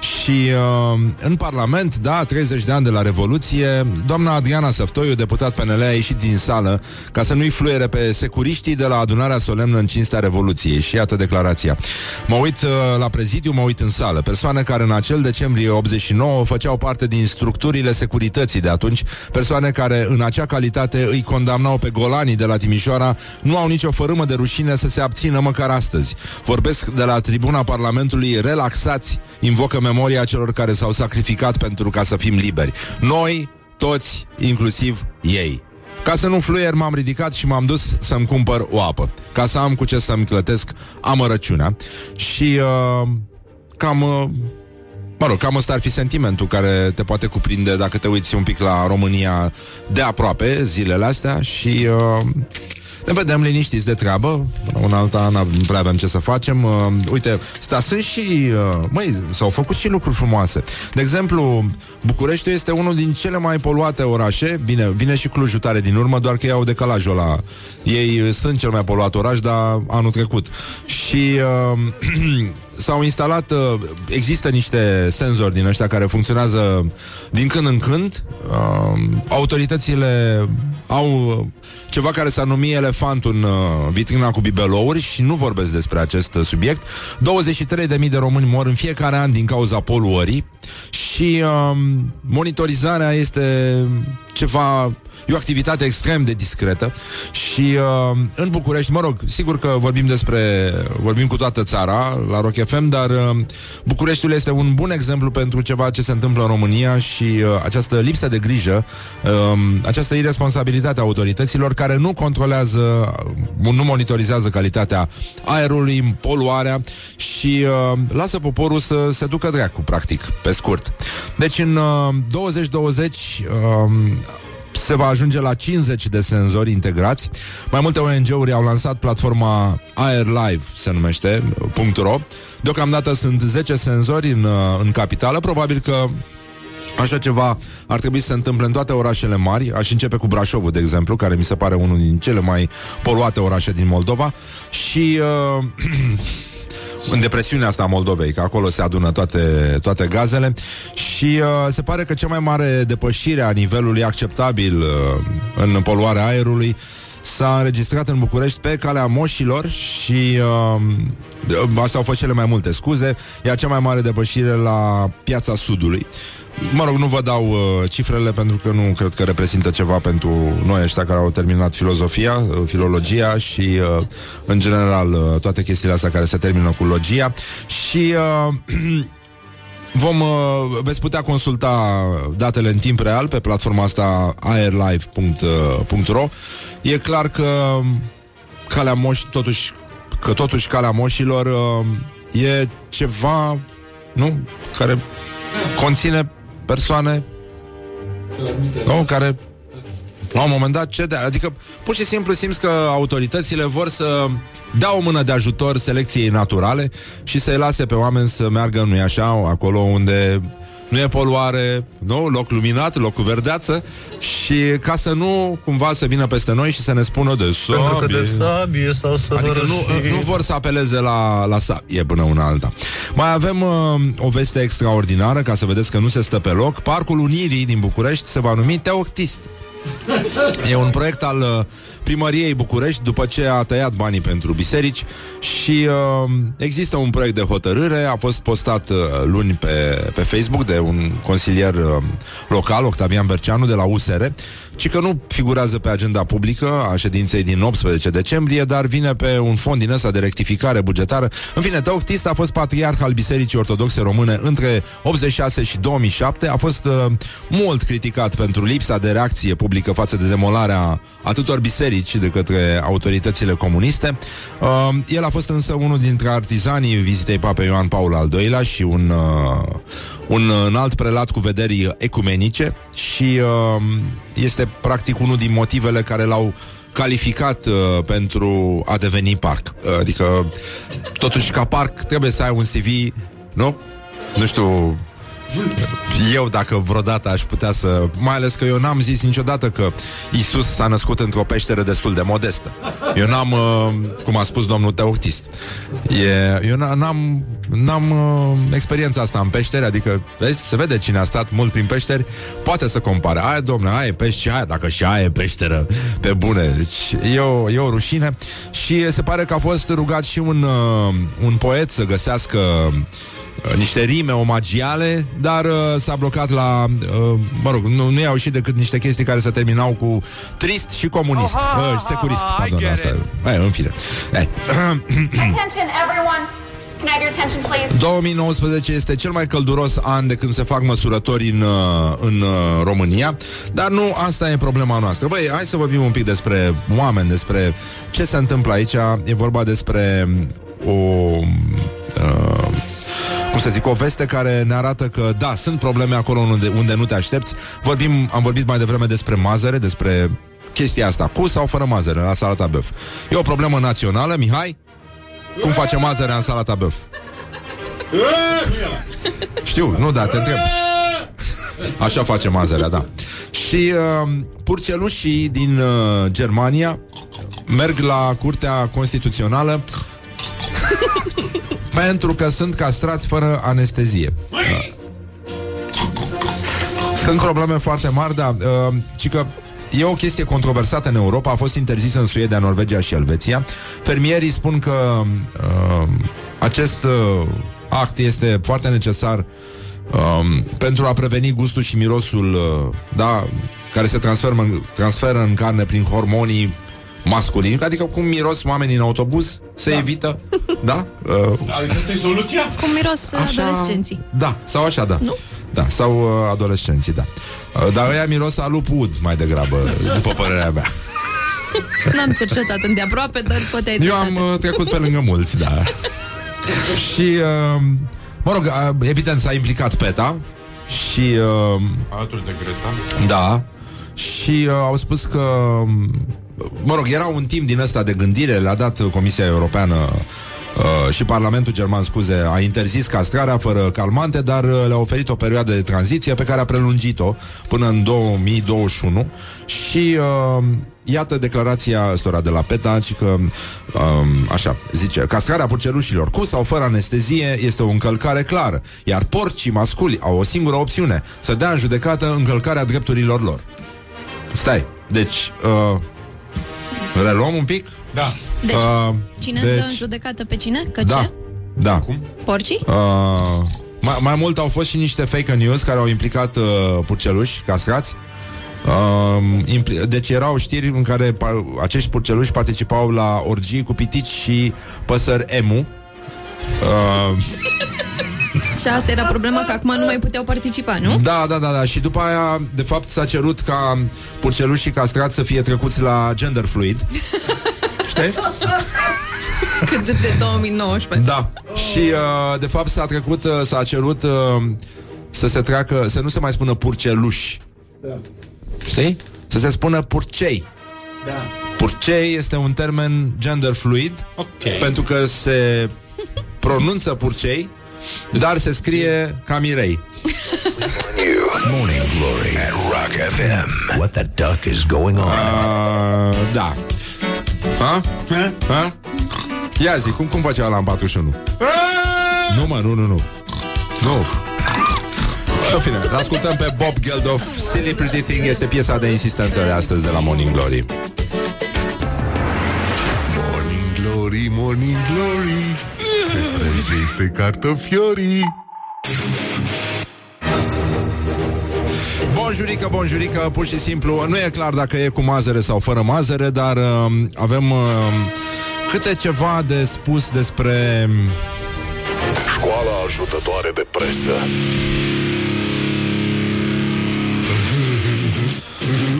Și uh, în Parlament, da, 30 de ani de la Revoluție, doamna Adriana Săftoiu, deputat PNL, a ieșit din sală ca să nu-i fluiere pe securiștii de la adunarea solemnă în cinstea Revoluției. Și iată declarația. Mă uit uh, la prezidiu, mă uit în sală. Persoane care în acel decembrie 89 făceau parte din structurile securității de atunci, persoane care în acea calitate îi condamnau pe golanii de la Timișoara, nu au nicio fărâmă de rușine să se abțină măcar astăzi. Vorbesc de la tribuna Parlamentului, relaxați, invocă memoria celor care s-au sacrificat pentru ca să fim liberi. Noi, toți, inclusiv ei. Ca să nu fluier, m-am ridicat și m-am dus să-mi cumpăr o apă, ca să am cu ce să-mi clătesc amărăciunea. Și uh, cam... Uh, Mă rog, cam ăsta ar fi sentimentul care te poate cuprinde dacă te uiți un pic la România de aproape zilele astea și uh, ne vedem liniștiți de treabă. Un alta nu prea avem ce să facem. Uh, Uite, sta, sunt și uh, Măi, s-au făcut și lucruri frumoase. De exemplu, București este unul din cele mai poluate orașe. Bine, vine și Clujul tare din urmă Doar că ei au decalajul ăla. Ei sunt cel mai poluat oraș, dar anul trecut. Și uh, s-au instalat, uh, există niște senzori din ăștia care funcționează din când în când. Uh, autoritățile au uh, ceva care s-a numit elefant în uh, vitrina cu bibelouri și nu vorbesc despre acest uh, subiect. 23.000 de români mor în fiecare an din cauza poluării și uh, monitorizarea este ceva E o activitate extrem de discretă și uh, în București, mă rog, sigur că vorbim despre, vorbim cu toată țara la Rock FM, dar uh, Bucureștiul este un bun exemplu pentru ceva ce se întâmplă în România și uh, această lipsă de grijă, uh, această irresponsabilitate a autorităților care nu controlează, uh, nu monitorizează calitatea aerului, poluarea și uh, lasă poporul să se ducă dracu, practic, pe scurt. Deci în uh, 2020 uh, se va ajunge la 50 de senzori integrați. Mai multe ONG-uri au lansat platforma Air Live, se numește, .ro. Deocamdată sunt 10 senzori în, în capitală, probabil că Așa ceva ar trebui să se întâmple în toate orașele mari. Aș începe cu Brașovul, de exemplu, care mi se pare unul din cele mai poluate orașe din Moldova. Și uh, în depresiunea asta a Moldovei, că acolo se adună toate, toate gazele și uh, se pare că cea mai mare depășire a nivelului acceptabil uh, în poluarea aerului s-a înregistrat în București pe calea moșilor și uh, astea au fost cele mai multe scuze, iar cea mai mare depășire la piața Sudului. Mă rog, nu vă dau uh, cifrele pentru că nu cred că reprezintă ceva pentru noi ăștia care au terminat filozofia, uh, filologia și, uh, în general, uh, toate chestiile astea care se termină cu logia. Și uh, vom, uh, veți putea consulta datele în timp real pe platforma asta airlive.ro. E clar că calea moș, totuși, că totuși calea moșilor uh, e ceva, nu? Care conține persoane nu, care la un moment dat cede. Adică pur și simplu simți că autoritățile vor să dea o mână de ajutor selecției naturale și să-i lase pe oameni să meargă, nu așa, acolo unde nu e poluare, nu? Loc luminat, loc cu verdeață și ca să nu cumva să vină peste noi și să ne spună de sabie. Pentru că de sabie sau să Adică nu, nu vor să apeleze la, la sabie până una alta. Mai avem uh, o veste extraordinară, ca să vedeți că nu se stă pe loc. Parcul Unirii din București se va numi Teoctist. E un proiect al uh, primăriei București după ce a tăiat banii pentru biserici și uh, există un proiect de hotărâre, a fost postat uh, luni pe, pe Facebook de un consilier uh, local, Octavian Berceanu, de la USR, ci că nu figurează pe agenda publică a ședinței din 18 decembrie, dar vine pe un fond din ăsta de rectificare bugetară. În fine, Teoctist a fost patriarh al Bisericii Ortodoxe Române între 86 și 2007, a fost uh, mult criticat pentru lipsa de reacție publică față de demolarea atâtor biserici de către autoritățile comuniste. Uh, el a fost însă unul dintre artizanii vizitei Papei Ioan Paul al II-lea și un, uh, un înalt prelat cu vederi ecumenice și uh, este practic unul din motivele care l-au calificat uh, pentru a deveni parc. Uh, adică, totuși, ca parc trebuie să ai un CV, nu? Nu știu, eu dacă vreodată aș putea să... Mai ales că eu n-am zis niciodată că Isus s-a născut într-o peșteră destul de modestă. Eu n-am, uh, cum a spus domnul Teoctist, e, eu n- n-am, n-am uh, experiența asta în peșteri, adică, vezi, se vede cine a stat mult prin peșteri, poate să compare. Aia, domnule, aia e pești și aia, dacă și aia e peșteră, pe bune. Deci e o, e o rușine. Și se pare că a fost rugat și un, uh, un poet să găsească uh, niște rime omagiale, dar uh, s-a blocat la, uh, mă rog, nu, nu i-au ieșit decât niște chestii care se terminau cu trist și comunist, uh, și securist, pardon, asta e, în fine. Eh. Attention, everyone. Can I have your attention, please? 2019 este cel mai călduros an de când se fac măsurători în, uh, în uh, România, dar nu asta e problema noastră. Băi, hai să vorbim un pic despre oameni, despre ce se întâmplă aici. E vorba despre o... Uh, cum să zic, o veste care ne arată că, da, sunt probleme acolo unde, unde nu te aștepți. Vorbim, am vorbit mai devreme despre mazăre, despre chestia asta, cu sau fără mazăre la salata băf. E o problemă națională, Mihai? Cum face mazărea în salata băf? Știu, nu, da, te întreb. Așa face mazărea, da. Și uh, purcelușii din uh, Germania merg la Curtea Constituțională pentru că sunt castrați fără anestezie. Da. Sunt probleme foarte mari, da. Uh, ci că E o chestie controversată în Europa, a fost interzisă în Suedia, Norvegia și Elveția. Fermierii spun că uh, acest uh, act este foarte necesar uh, pentru a preveni gustul și mirosul, uh, da, care se transferă în, transferă în carne prin hormonii masculini, adică cum miros oamenii în autobuz, se da. evită, da? Uh, Adică asta e soluția? Cum miros Așa- adolescenții. da, sau așa, da. Nu? Da, sau uh, adolescenții, da. Uh, dar ăia miros a lup ud mai degrabă, după părerea mea. N-am cercetat îndeaproape, dar poate ai Eu am uh, trecut pe lângă mulți, da. și, uh, mă rog, uh, evident s-a implicat PETA și, uh, Alături de Greta. da, și uh, au spus că, mă rog, era un timp din ăsta de gândire, le-a dat Comisia Europeană Uh, și Parlamentul German, scuze, a interzis castrarea fără calmante, dar uh, le-a oferit o perioadă de tranziție pe care a prelungit-o până în 2021 și uh, iată declarația stora de la PETA, ci că, um, așa, zice, castrarea purcelușilor cu sau fără anestezie este o încălcare clară, iar porcii masculi au o singură opțiune, să dea în judecată încălcarea drepturilor lor. Stai, deci, uh, reluăm un pic? Da. Deci, Uh, cine deci- dă în judecată pe cine? Că Da. ce? Da. Cum? Porcii? Uh, mai, mai mult au fost și niște fake news care au implicat uh, purceluși castrați. Uh, impli- deci erau știri în care pa- acești purceluși participau la orgii cu pitici și păsări emu. Uh, Și asta era problema că acum nu mai puteau participa, nu? da, da, da, da. Și după aia, de fapt, s-a cerut ca purcelușii castrați să fie trecuți la gender fluid. Știi? Cât de 2019. Da. Și uh, de fapt s-a trecut, uh, s-a cerut uh, să se treacă, să nu se mai spună purceluși. Da. Știi? Să se spună purcei. Da. Purcei este un termen gender fluid Ok. pentru că se pronunță purcei, dar se scrie ca mirei. Morning Glory at Rock FM. What the duck is going on? Uh, da. Ha? Ha? Ia zi, cum, cum face ăla în 41? Nu, mă, nu, nu, nu. Nu. În fine, ascultăm pe Bob Geldof Silly Pretty Thing este piesa de insistență de astăzi de la Morning Glory Morning Glory, Morning Glory Se prăjește cartofiorii! Bonjurică, bonjurică, pur și simplu Nu e clar dacă e cu mazăre sau fără mazăre Dar uh, avem uh, câte ceva de spus despre Școala ajutătoare de presă.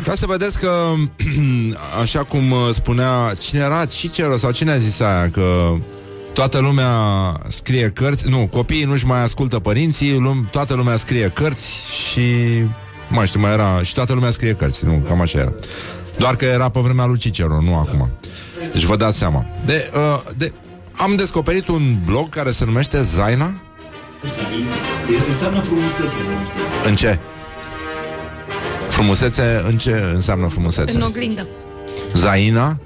Ca să vedeți că Așa cum uh, spunea Cine era Cicero sau cine a zis aia Că toată lumea scrie cărți Nu, copiii nu-și mai ascultă părinții lum- Toată lumea scrie cărți Și mai știu, mai era Și toată lumea scrie cărți, nu, cam așa era Doar că era pe vremea lui Cicero, nu acum Deci vă dați seama de, uh, de, Am descoperit un blog care se numește Zaina Înseamnă frumusețe. În ce? Frumusețe, în ce înseamnă frumusețe? În oglindă. Zaina?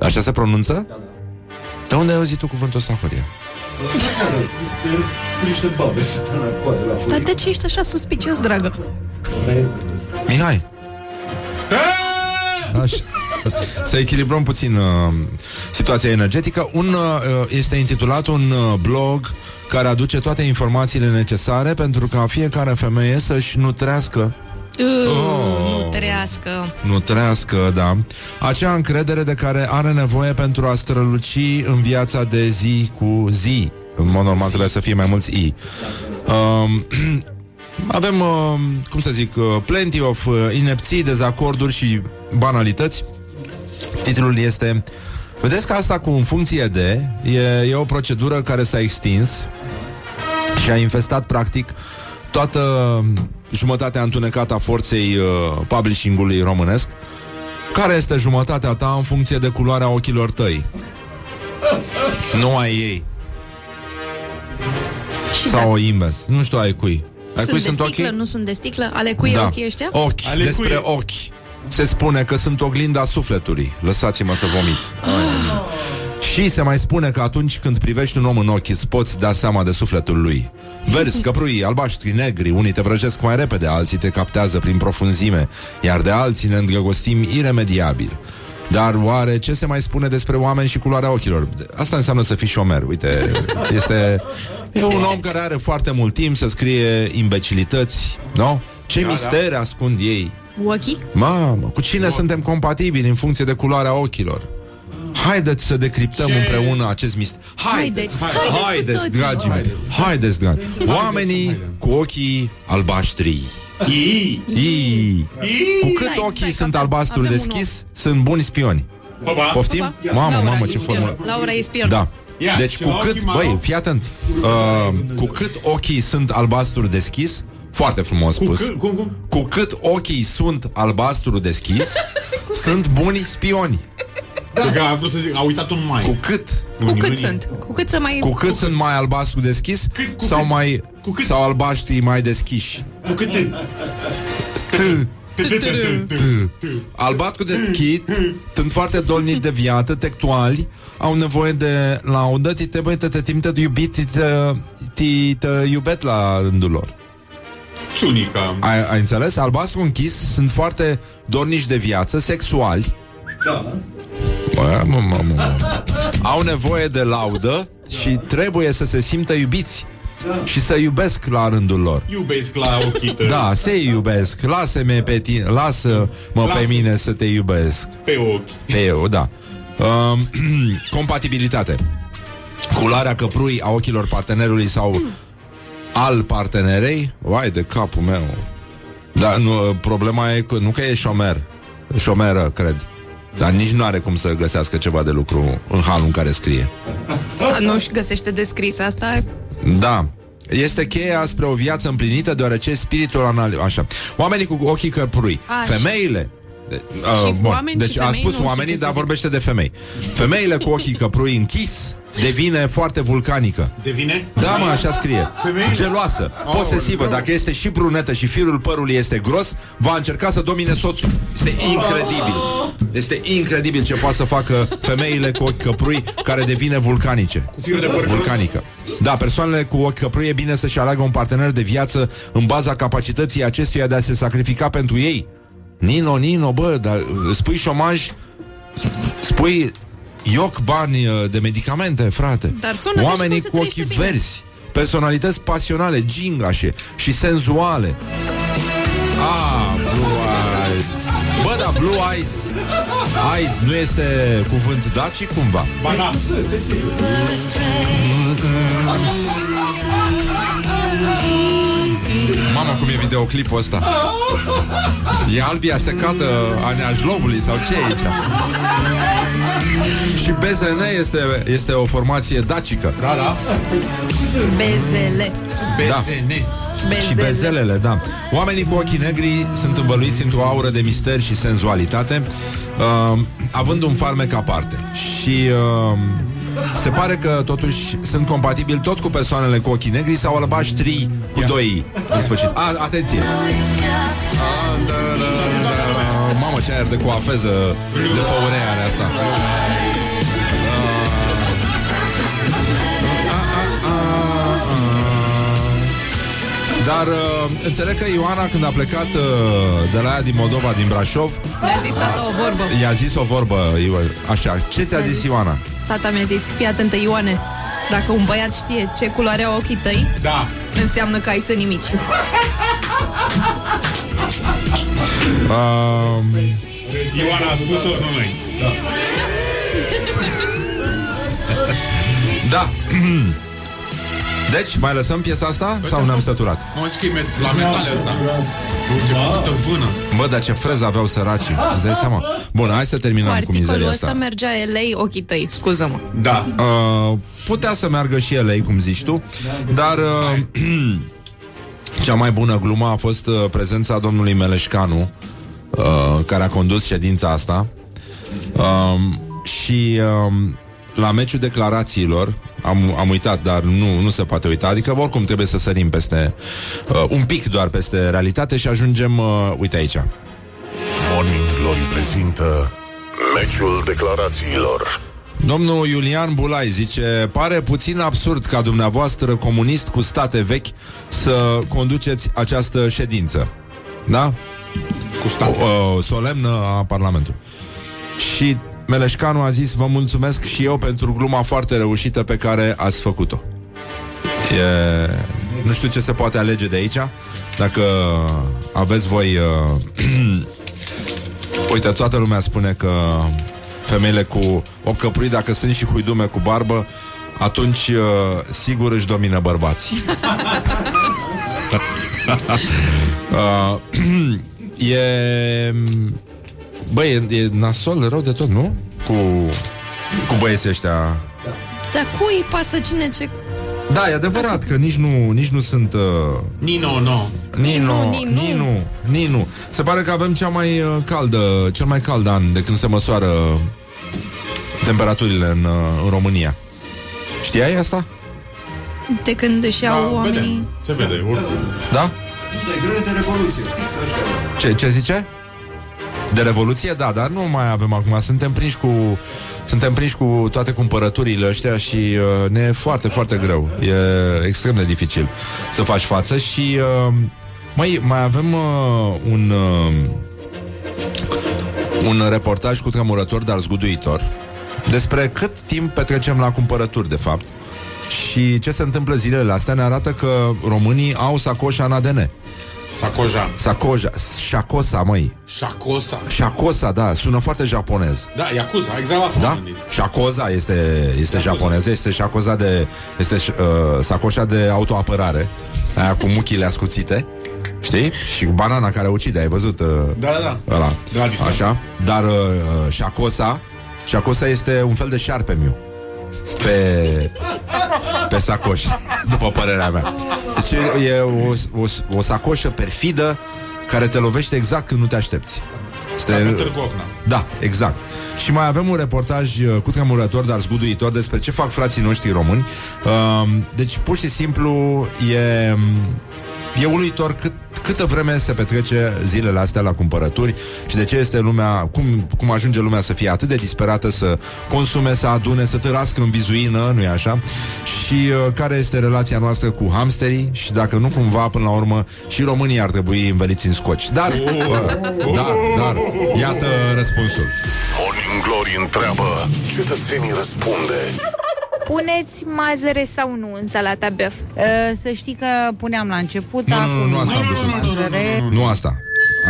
Așa se pronunță? De unde ai auzit tu cuvântul ăsta, Horia? Este cu niște babe la coadă la Dar furic. de ce ești așa suspicios, dragă? Mihai! Așa. Să echilibrăm puțin uh, situația energetică. Un, uh, este intitulat un uh, blog care aduce toate informațiile necesare pentru ca fiecare femeie să-și nutrească Oh. Nu trească. nutrească, da, acea încredere de care are nevoie pentru a străluci în viața de zi cu zi. În mod normal trebuie să fie mai mulți i. Um, avem, uh, cum să zic, uh, plenty of uh, inepții, dezacorduri și banalități. Titlul este Vedeți că asta cu în funcție de e, e o procedură care s-a extins și a infestat practic toată jumătatea întunecată a forței uh, publishing-ului românesc. Care este jumătatea ta în funcție de culoarea ochilor tăi? Nu ai ei. Și Sau invers. Nu știu ai cui. Ai Sunt cui de sunt sticlă, ochii? nu sunt de sticlă? Ale cui Da. ochii ăștia? Ochi, Ale despre cui? ochi. Se spune că sunt oglinda sufletului. Lăsați-mă să vomit. Și se mai spune că atunci când privești un om în ochi îți poți da seama de sufletul lui. Verzi, căprui, albaștri, negri, unii te vrăjesc mai repede, alții te captează prin profunzime, iar de alții ne îndrăgostim iremediabil. Dar oare ce se mai spune despre oameni și culoarea ochilor? Asta înseamnă să fii șomer, uite, este e un om care are foarte mult timp să scrie imbecilități, nu? Ce Da, da. mistere ascund ei? Ochii? Mamă, cu cine suntem compatibili în funcție de culoarea ochilor? Haideți să decriptăm Ce- împreună acest mister. Haideți, haideți cu haideți, toții. dragii mei. Haideți, dragi. Oamenii cu ochii albaștri. Ii. Ii. Cu cât Stai, ochii stai, sunt că avem- albastru avem un deschis, sunt buni spioni. Opa. Poftim? Opa. Mamă, Laura mamă, e ce spion. formulă. Laura e spion. Da. Ia, Deci și cu la cât, ochii maro? băi, fii atent, uh, cu cât ochii sunt albastru deschis, foarte frumos Cu spus. cât, cum, cum? Cu cât ochii sunt albastru deschis, sunt buni spioni. Da. Că a vrut să zic, a uitat un mai. Cu cât? Cu cât sunt? Cu cât să mai... Cu cât sunt mai albastru deschis Cât- cu sau cât? mai Cu cât? sau albaștri mai deschiși. Cu cât în... Albatru de schit sunt foarte dolnici de viață, textuali, au nevoie de laudă, ti trebuie să te simtă iubit, ti te, ti te iubet la rândul lor. Ciunica. Ai, ai înțeles? Albastru închis sunt foarte dornici de viață, sexuali. Da. Bă, mă, mă, mă, mă. Au nevoie de laudă și trebuie să se simtă iubiți. Și să iubesc la rândul lor. Iubesc la ochii tăi. Da, se iubesc. Lasă-mă pe tine, lasă-mă Lasă. pe mine să te iubesc. Pe ochi. Pe eu, da. Um, compatibilitate. Culoarea căprui a ochilor partenerului sau al partenerei, vai de capul meu. Dar nu, problema e că nu că e șomer, șomeră, cred. Dar nici nu are cum să găsească ceva de lucru în halul în care scrie. Nu-și găsește descris asta. Da. Este cheia spre o viață împlinită deoarece spiritul anal... Așa. Oamenii cu ochii căprui. Așa. Femeile de- Și uh, bun. oameni Deci și a femei, spus nu știu oamenii, ce să dar zic. vorbește de femei. Femeile cu ochii căprui închis devine foarte vulcanică. Devine? Da, mă, așa scrie. Femeile? Geloasă, posesivă. Dacă este și brunetă și firul părului este gros, va încerca să domine soțul. Este incredibil. Este incredibil ce poate să facă femeile cu ochi căprui care devine vulcanice. Cu firul de păr gros? Vulcanică. Da, persoanele cu ochi căprui e bine să-și aleagă un partener de viață în baza capacității acestuia de a se sacrifica pentru ei. Nino, Nino, bă, dar uh, spui șomaj, spui ioc bani uh, de medicamente, frate. Dar sună ca și Oamenii cum se cu ochii trăiește bine. verzi, personalități pasionale, gingașe și senzuale. Ah, Blue Eyes. Bă, da, Blue Eyes Eyes nu este cuvânt daci cumva? Ba da. Mamă, cum e videoclipul ăsta E albia secată a neajlovului Sau ce e aici? Și BZN este, este o formație dacică Da, da. Bezele. BSN. Și bezelele, da Oamenii cu ochii negri sunt învăluiți într-o aură de mister și senzualitate uh, Având un farmec aparte Și uh, Se pare că totuși sunt compatibili tot cu persoanele cu ochii negri sau albaștri cu doi în sfârșit. A, atenție! A, da, da, da. Mamă, ce aer de coafeză de făurea are asta. Dar uh, înțeleg că Ioana când a plecat uh, de la ea din Moldova, din Brașov Mi-a zis tata o vorbă. I-a zis o vorbă, Io- așa, ce ți-a zis Ioana? Tata mi-a zis, fii atentă, Ioane, dacă un băiat știe ce culoare au ochii tăi, Da. înseamnă că ai sânii mici. Um, Ioana a spus-o, nu noi. da. Deci, mai lăsăm piesa asta sau ne-am săturat? Mă zic că e met- la metal asta. Uite, câtă vână. Bă, dar ce freză aveau săracii Îți dai seama? Bun, hai să Cu terminăm cu, articolul mizeria ăsta asta mergea LA ochii tăi, scuză-mă. Da. uh, Putea să meargă și ele, cum zici tu Dar uh, Cea mai bună glumă a fost uh, prezența domnului Meleșcanu uh, Care a condus ședința asta um, Și um, la meciul declarațiilor am, am uitat, dar nu, nu se poate uita. Adică oricum trebuie să sărim peste uh, Un pic doar peste realitate Și ajungem, uh, uite aici. Morning Glory prezintă Meciul declarațiilor. Domnul Iulian Bulai zice Pare puțin absurd ca dumneavoastră comunist cu state vechi Să conduceți această ședință. Da? Cu state. O, o, solemnă a Parlamentului. Și Meleșcanu a zis Vă mulțumesc și eu pentru gluma foarte reușită Pe care ați făcut-o e... Nu știu ce se poate alege de aici Dacă aveți voi uh... Uite, toată lumea spune că femeile cu o căprui, dacă sunt și huidume cu barbă, atunci uh, sigur își domină bărbații. uh, e... Băi, e, e nasol rău de tot, nu? Cu, cu băieții ăștia Dar cui pasă cine ce... Da, e adevărat că nici nu, nici nu sunt uh, Nino, no. Nino, Ninu. Ninu, Ninu. Se pare că avem cea mai uh, caldă, cel mai cald an de când se măsoară temperaturile în, uh, în România. Știai asta? De când își iau Da, oamenii... vedem. Se vede, oricum. Da? De greu de revoluție. Fix așa. Ce, ce zice? De revoluție, da, dar nu mai avem acum. Suntem prinși cu suntem prinși cu toate cumpărăturile ăștia și uh, ne e foarte, foarte greu. E extrem de dificil să faci față și uh, mai mai avem uh, un uh, un reportaj cu tremurător, dar zguduitor despre cât timp petrecem la cumpărături, de fapt. Și ce se întâmplă zilele astea ne arată că românii au sacoșa în ADN. Sacoja. Sacoja, șacosa, măi. Shakosa. Șacosa, da, sună foarte japonez. Da, Yakuza, exact la asta m-am Da? gândit. Șacoza este, este japonez, este șacoza de... Este uh, sacoșa de autoapărare, aia cu muchile ascuțite, știi? Și cu banana care ucide, ai văzut? Uh, Da, da, da. ăla. De la distanță. Așa, dar uh, șacosa, șacosa este un fel de șarpemiu pe, pe sacoș, după părerea mea. Deci e, e o, o, o sacoșă perfidă care te lovește exact când nu te aștepți. Este, Dacă târg cu ocna. da, exact. Și mai avem un reportaj uh, cu tremurător, dar zguduitor despre ce fac frații noștri români. Uh, deci, pur și simplu, e, e uluitor cât, câtă vreme se petrece zilele astea la cumpărături și de ce este lumea, cum, cum ajunge lumea să fie atât de disperată să consume, să adune, să târască în vizuină, nu-i așa? Și uh, care este relația noastră cu hamsterii și dacă nu cumva, până la urmă, și românii ar trebui înveliți în scoci. Dar, uh, dar, dar, iată răspunsul. Morning Glory întreabă Cetățenii răspunde Puneți mazăre sau nu în salata băf? Uh, Să știi că puneam la început, Nu, nu, acum nu, nu asta am vrut să spun. mazăre. Nu asta.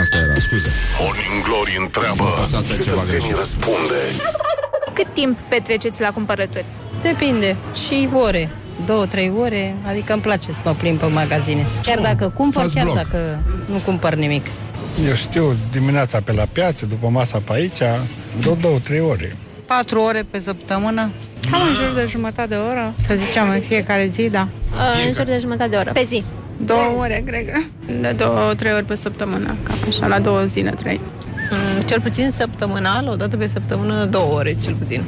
Asta era, scuze. Morning Glory întreabă Apăsat pe ceva Cetățenii greșit. răspunde Cât timp petreceți la cumpărături? Depinde. Și ore. Două, trei ore, adică îmi place să mă plimb pe magazine. Chiar dacă cumpăr, Faci chiar bloc. dacă nu cumpăr nimic. Eu știu, dimineața pe la piață, după masa pe aici, vreo două, trei ore. Patru ore pe săptămână. Cam în jur de jumătate de oră, să zicem, în fiecare zi, da. Uh, în jur de jumătate de oră. Pe zi. Două ore, cred că. De două, trei ori pe săptămână, cam așa, la două zile, trei. Mm, cel puțin săptămânal, o dată pe săptămână, două ore, cel puțin.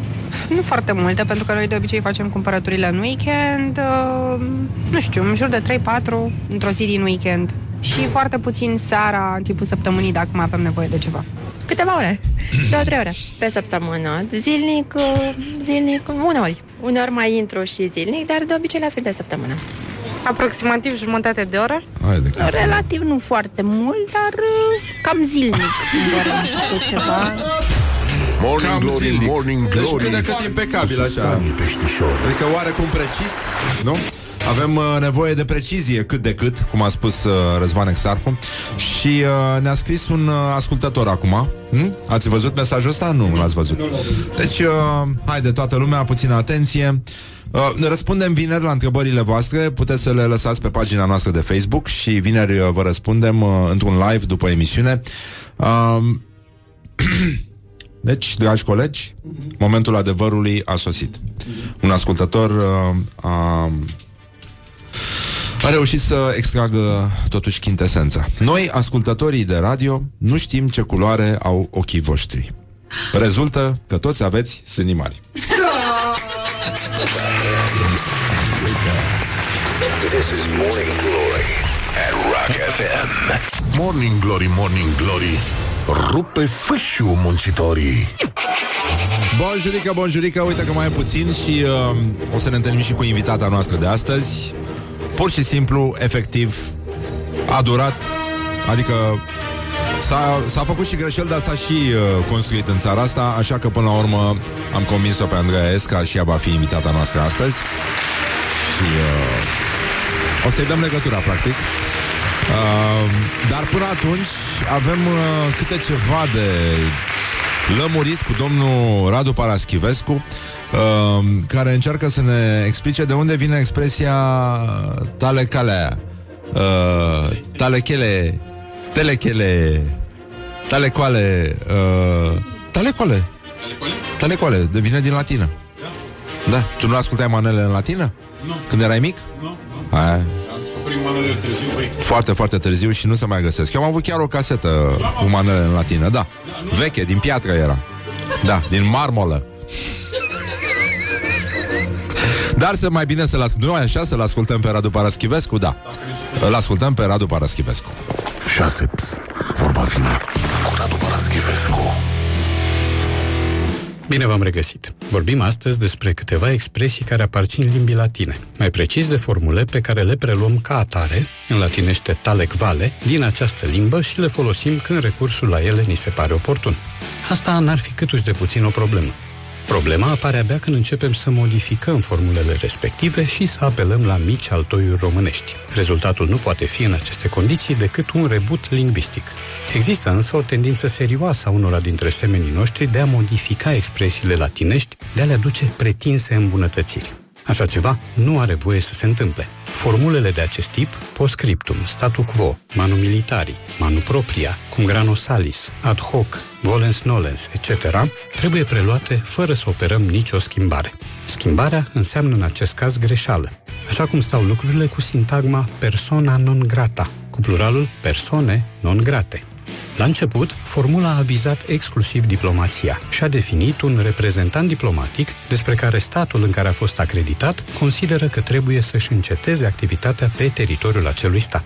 Nu foarte multe, pentru că noi de obicei facem cumpărăturile în weekend, uh, nu știu, în jur de 3-4 într-o zi din weekend. Și foarte puțin seara, în timpul săptămânii, dacă mai avem nevoie de ceva. Câteva ore, două, trei ore pe săptămână. Zilnic, uh, zilnic, uneori. Uneori mai intru și zilnic, dar de obicei la sfârșit de săptămână. Aproximativ jumătate de oră. Hai de cap. Relativ nu foarte mult, dar uh, cam zilnic. Cu ceva. Morning Cam Glory, zilnic. Morning Deci Glory cât de cât impecabil așa. Susanii peștișori Adică oarecum precis, nu? Avem uh, nevoie de precizie cât de cât, cum a spus uh, Răzvan Exarhu Și uh, ne-a scris un uh, ascultător acum hm? Ați văzut mesajul ăsta? Nu, l-ați văzut Deci, uh, haide toată lumea, puțină atenție Uh, ne răspundem vineri la întrebările voastre Puteți să le lăsați pe pagina noastră de Facebook Și vineri uh, vă răspundem uh, într-un live după emisiune uh, Deci, dragi colegi, momentul adevărului a sosit. Un ascultător uh, a, a reușit să extragă totuși chintesența. Noi, ascultătorii de radio, nu știm ce culoare au ochii voștri. Rezultă că toți aveți sânii mari. This is Morning Glory at Rock FM. Morning Glory, Morning Glory Rupe fâșiu muncitorii Bonjurică, bonjurică, uite că mai e puțin și uh, o să ne întâlnim și cu invitata noastră de astăzi. Pur și simplu, efectiv, a durat, adică s-a, s-a făcut și greșel, dar s-a și uh, construit în țara asta, așa că până la urmă am convins-o pe Andreea Esca și ea va fi invitata noastră astăzi. Și uh, o să-i dăm legătura, practic. Uh, dar până atunci avem uh, câte ceva de lămurit cu domnul Radu Paraschivescu, uh, care încearcă să ne explice de unde vine expresia tale calea, uh, tale chele, telechele, tale coale, uh, tale coale, tale coale, de vine din latină. Da. Tu nu ascultai manele în latină? Nu. Când erai mic? Nu, nu. Aia. Am descoperit manele târziu, băi. Foarte, foarte târziu și nu se mai găsesc. Eu am avut chiar o casetă cu manele în latină, da. Veche, din piatră era. Da, din marmolă. Dar să mai bine să-l ascultăm, nu așa, să-l ascultăm pe Radu Paraschivescu, da. Îl ascultăm pe Radu Paraschivescu. 6. Pst, vorba vine cu Radu Paraschivescu. Bine v-am regăsit! Vorbim astăzi despre câteva expresii care aparțin limbii latine, mai precis de formule pe care le preluăm ca atare, în latinește talec vale, din această limbă și le folosim când recursul la ele ni se pare oportun. Asta n-ar fi câtuși de puțin o problemă. Problema apare abia când începem să modificăm formulele respective și să apelăm la mici altoiuri românești. Rezultatul nu poate fi în aceste condiții decât un rebut lingvistic. Există însă o tendință serioasă a unora dintre semenii noștri de a modifica expresiile latinești, de a le aduce pretinse îmbunătățiri. Așa ceva nu are voie să se întâmple. Formulele de acest tip, postscriptum, statu quo, manu militari, manu propria, cum grano salis, ad hoc, volens nolens, etc., trebuie preluate fără să operăm nicio schimbare. Schimbarea înseamnă în acest caz greșeală, așa cum stau lucrurile cu sintagma persona non grata, cu pluralul persoane non grate. La început, formula a vizat exclusiv diplomația și a definit un reprezentant diplomatic despre care statul în care a fost acreditat consideră că trebuie să-și înceteze activitatea pe teritoriul acelui stat.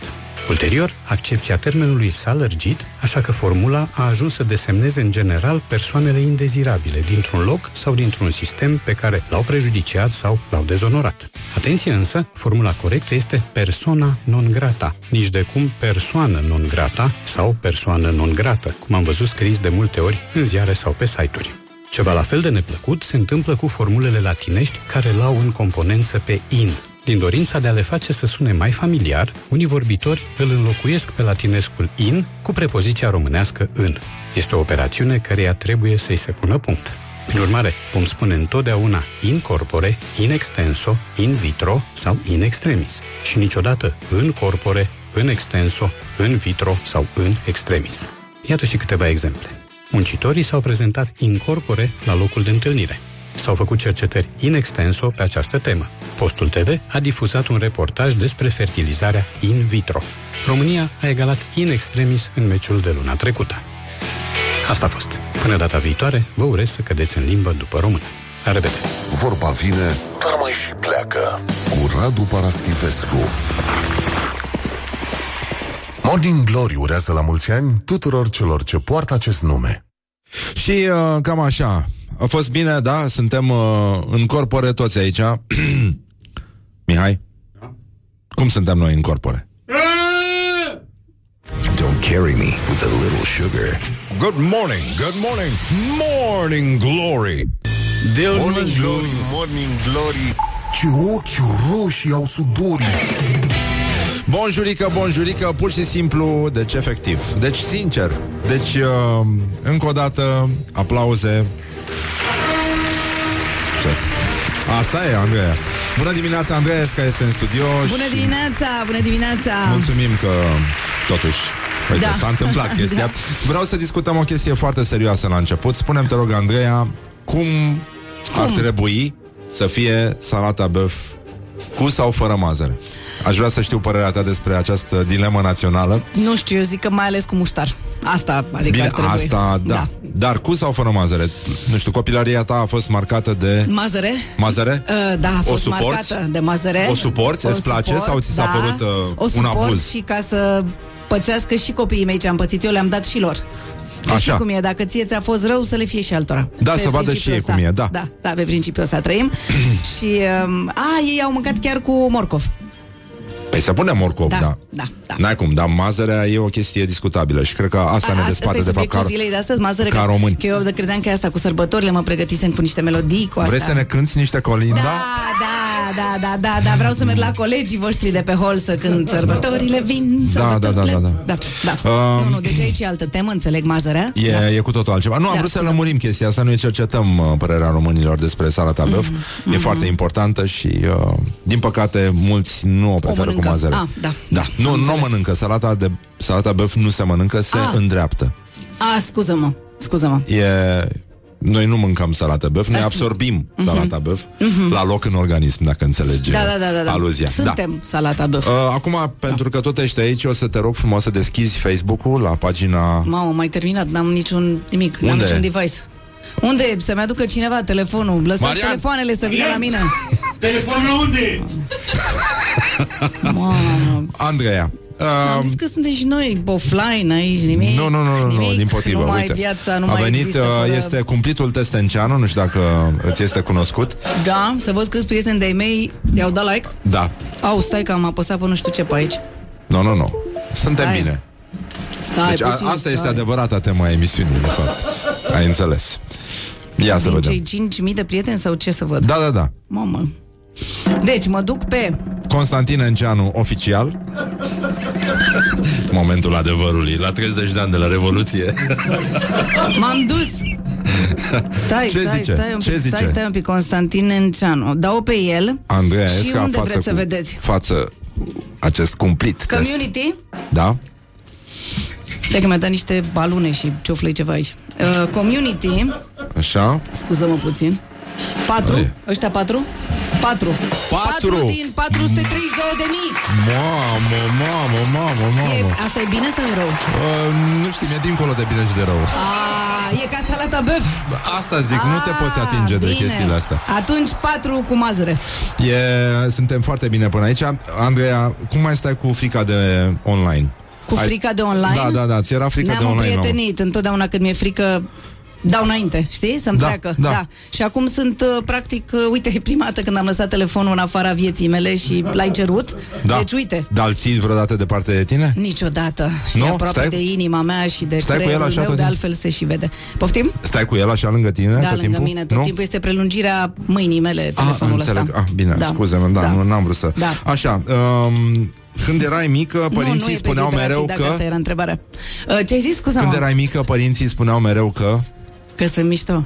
Ulterior, accepția termenului s-a lărgit, așa că formula a ajuns să desemneze în general persoanele indezirabile dintr-un loc sau dintr-un sistem pe care l-au prejudiciat sau l-au dezonorat. Atenție însă, formula corectă este persona non grata, nici de cum persoană non grata sau persoană non grată, cum am văzut scris de multe ori în ziare sau pe site-uri. Ceva la fel de neplăcut se întâmplă cu formulele latinești care l-au în componență pe in, din dorința de a le face să sune mai familiar, unii vorbitori îl înlocuiesc pe latinescul in cu prepoziția românească în. Este o operațiune căreia trebuie să-i se pună punct. Prin urmare, vom spune întotdeauna in corpore, in extenso, in vitro sau in extremis și niciodată în corpore, în extenso, în vitro sau în extremis. Iată și câteva exemple. Muncitorii s-au prezentat in corpore la locul de întâlnire. S-au făcut cercetări in extenso pe această temă. Postul TV a difuzat un reportaj despre fertilizarea in vitro. România a egalat in extremis în meciul de luna trecută. Asta a fost. Până data viitoare, vă urez să cădeți în limbă după română. La revedere! Vorba vine, dar mai și pleacă. Cu Radu Paraschivescu. Morning Glory urează la mulți ani tuturor celor ce poartă acest nume. Și uh, cam așa. A fost bine, da? Suntem uh, în corpore toți aici. Mihai? Cum suntem noi în corpore? Don't carry me with a little sugar. Good morning, good morning, morning glory. Morning Glory, Morning Glory, ce ochi roșii au sudorii. Bonjurică, bonjurică, pur și simplu, deci efectiv. Deci sincer. Deci, uh, încă o dată, aplauze. Ce Asta e, Andreea. Bună dimineața, Andreea, care este în studio. Bună și dimineața, bună dimineața! Mulțumim că, totuși, Uite, Da. s-a întâmplat chestia. Da. Vreau să discutăm o chestie foarte serioasă la început. Spune-mi, te rog, Andreea, cum, ar trebui să fie salata băf cu sau fără mazăre? Aș vrea să știu părerea ta despre această dilemă națională. Nu știu, eu zic că mai ales cu muștar. Asta, adică Bine, ar trebui. asta, da. da. Dar cu sau fără mazăre? Nu știu, copilăria ta a fost marcată de... Mazăre? Mazăre? Uh, da, a O fost suporți? marcată de mazăre. O suporți? Îți place sau ți s-a da. părut, uh, o un suport abuz? și ca să pățească și copiii mei ce am pățit eu, le-am dat și lor. Că Așa. știi cum e, dacă ție ți-a fost rău, să le fie și altora. Da, Pe să vadă principiul și ei ăsta. cum e, da. Da, da, pe principiul ăsta trăim. și, um, a, ei au mâncat chiar cu morcov. Păi să punem morcov, Da, da. da, da. N-ai cum, dar mazărea e o chestie discutabilă și cred că asta ne A- desparte e de fapt ca, subiectul zilei de astăzi, mazăre, ca că, români. că eu de credeam că e asta cu sărbătorile, mă pregătisem cu niște melodii cu asta. Vrei să ne cânti niște colinde? Da, da, da, da, da, da, vreau să merg la colegii voștri de pe hol să cânt sărbătorile vin, Da, da, da, da, da. da, da. Um, Nu, nu, deci aici e altă temă, înțeleg mazărea. E, da. e cu totul altceva. Nu, am Da, vrut să scuze. lămurim chestia asta. Noi cercetăm uh, părerea românilor despre salata băf. Mhm, E foarte importantă și, uh, din păcate, mulți nu o preferă cu mănâncă. mazăre. Ah, da. da. Nu, nu o mănâncă. Salata, de, salata băf nu se mănâncă, se Ah. îndreaptă. A, scuză-mă, scuză-mă. E... Noi nu mâncăm salată băf, noi absorbim salata băf la loc în organism, dacă înțelegi Mhm. Da, da, da, da, da. aluzia. Suntem salata băf. Uh, acum, pentru că tot ești aici, o să te rog frumos să deschizi Facebook-ul la pagina... Mamă, mai terminat, n-am niciun nimic, n-am Unde? niciun device. Unde? e? Să-mi aducă cineva telefonul. Lăsați Marian! telefoanele să vină la mine. Telefonul unde? Mamă. Andreea. Am Uh, zis că suntem și noi offline aici, nimic. nu, nu, nu, nu, nimic, nu, din potrivă. Nu mai uite. viața, nu A mai venit, există uh, fără... este cumplitul Testenceanu, nu știu dacă îți este cunoscut. Da, să văd câți prieteni de-ai mei i-au dat like. Da. Au, stai că am apăsat pe nu știu ce pe aici. Nu, nu, nu. Suntem Stai. bine. Stai Deci a, puțin, asta stai. este adevărata tema a emisiunii, de fapt. Ai înțeles. Ia să Din vedem. cei 5.000 de prieteni sau ce să văd? Da, da, da. Mamă. Deci, mă duc pe... Constantin Enceanu, oficial. Momentul adevărului, la 30 de ani de la Revoluție. M-am dus! Stai, Ce stai, zice? stai un pic, Ce zice? stai, stai un pic, Constantin Enceanu. Dau pe el Andreea și Esca, unde față vreți să cu, vedeți? Față acest cumplit test. Community? Da? Stai că mi-a dat niște balune și ciuflăi ceva aici. Uh, community, Așa? scuză-mă puțin. 4, Ai. ăștia 4? 4. Patru? din 432 de mii. Mamă, mamă, mamă, mamă. Asta e bine sau e rău? Uh, nu știu, e dincolo de bine și de rău. A, e ca salata băf. Asta zic, nu te poți atinge de bine. chestiile astea. Atunci 4 cu mazăre. E, suntem foarte bine până aici. Andreea, cum mai stai cu frica de online? Cu frica de online? Da, da, da, ți era frică Ne-am de online. mamă. împrietenit. Întotdeauna când mi-e frică, dau înainte, știi? Să-mi Da, treacă. da. Și acum sunt, uh, practic, uh, uite, e prima dată când am lăsat telefonul în afara vieții mele și l-ai cerut. Da. Deci, uite, Dar îl ții vreodată departe de tine? niciodată. Nu? E aproape Stai- de inima mea și de Stai cu el creierul așa meu, tot de timpul? altfel se și vede. Poftim? Stai cu el așa lângă tine da, tot lângă timpul? mine. Tot nu? timpul este prelungirea mâinii mele, Ah, telefonul ăsta. înțeleg. Ah, bine, Da. scuze-mă, da, Da. nu n-am vrut să... Da. Așa, um, când erai mică, părinții nu, nu spuneau de mereu dacă că... asta era întrebarea. Uh, ce ai zis, scuza Când erai mică, părinții spuneau mereu că... Că sunt mișto.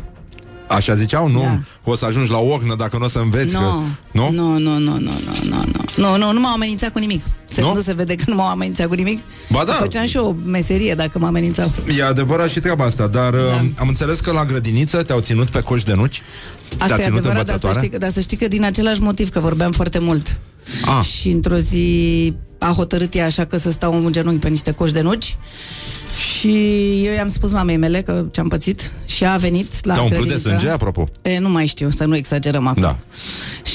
Așa ziceau? Nu. Da. O să ajungi la ochnă dacă nu o să înveți. No. Că... Nu? Nu, nu, nu, nu, nu, nu, nu. Nu, nu, nu m-au amenințat cu nimic. Să nu? nu se vede că nu m-au amenințat cu nimic. Ba da. Făceam și o meserie dacă m-au amenințat. E adevărat și treaba asta, dar da. Um, am înțeles că la grădiniță te-au ținut pe coș de nuci. Asta te-a e ținut adevărat, dar să, învățătoare? știi, că- dar să știi că din același motiv, că vorbeam foarte mult. Ah. Și într-o zi a hotărât ea așa că să stau în genunchi pe niște coși de nuci Și eu i-am spus mamei mele că ce-am pățit și a venit la Te-a umplut de grădiniță. sânge, apropo? E, nu mai știu, să nu exagerăm acum. Da.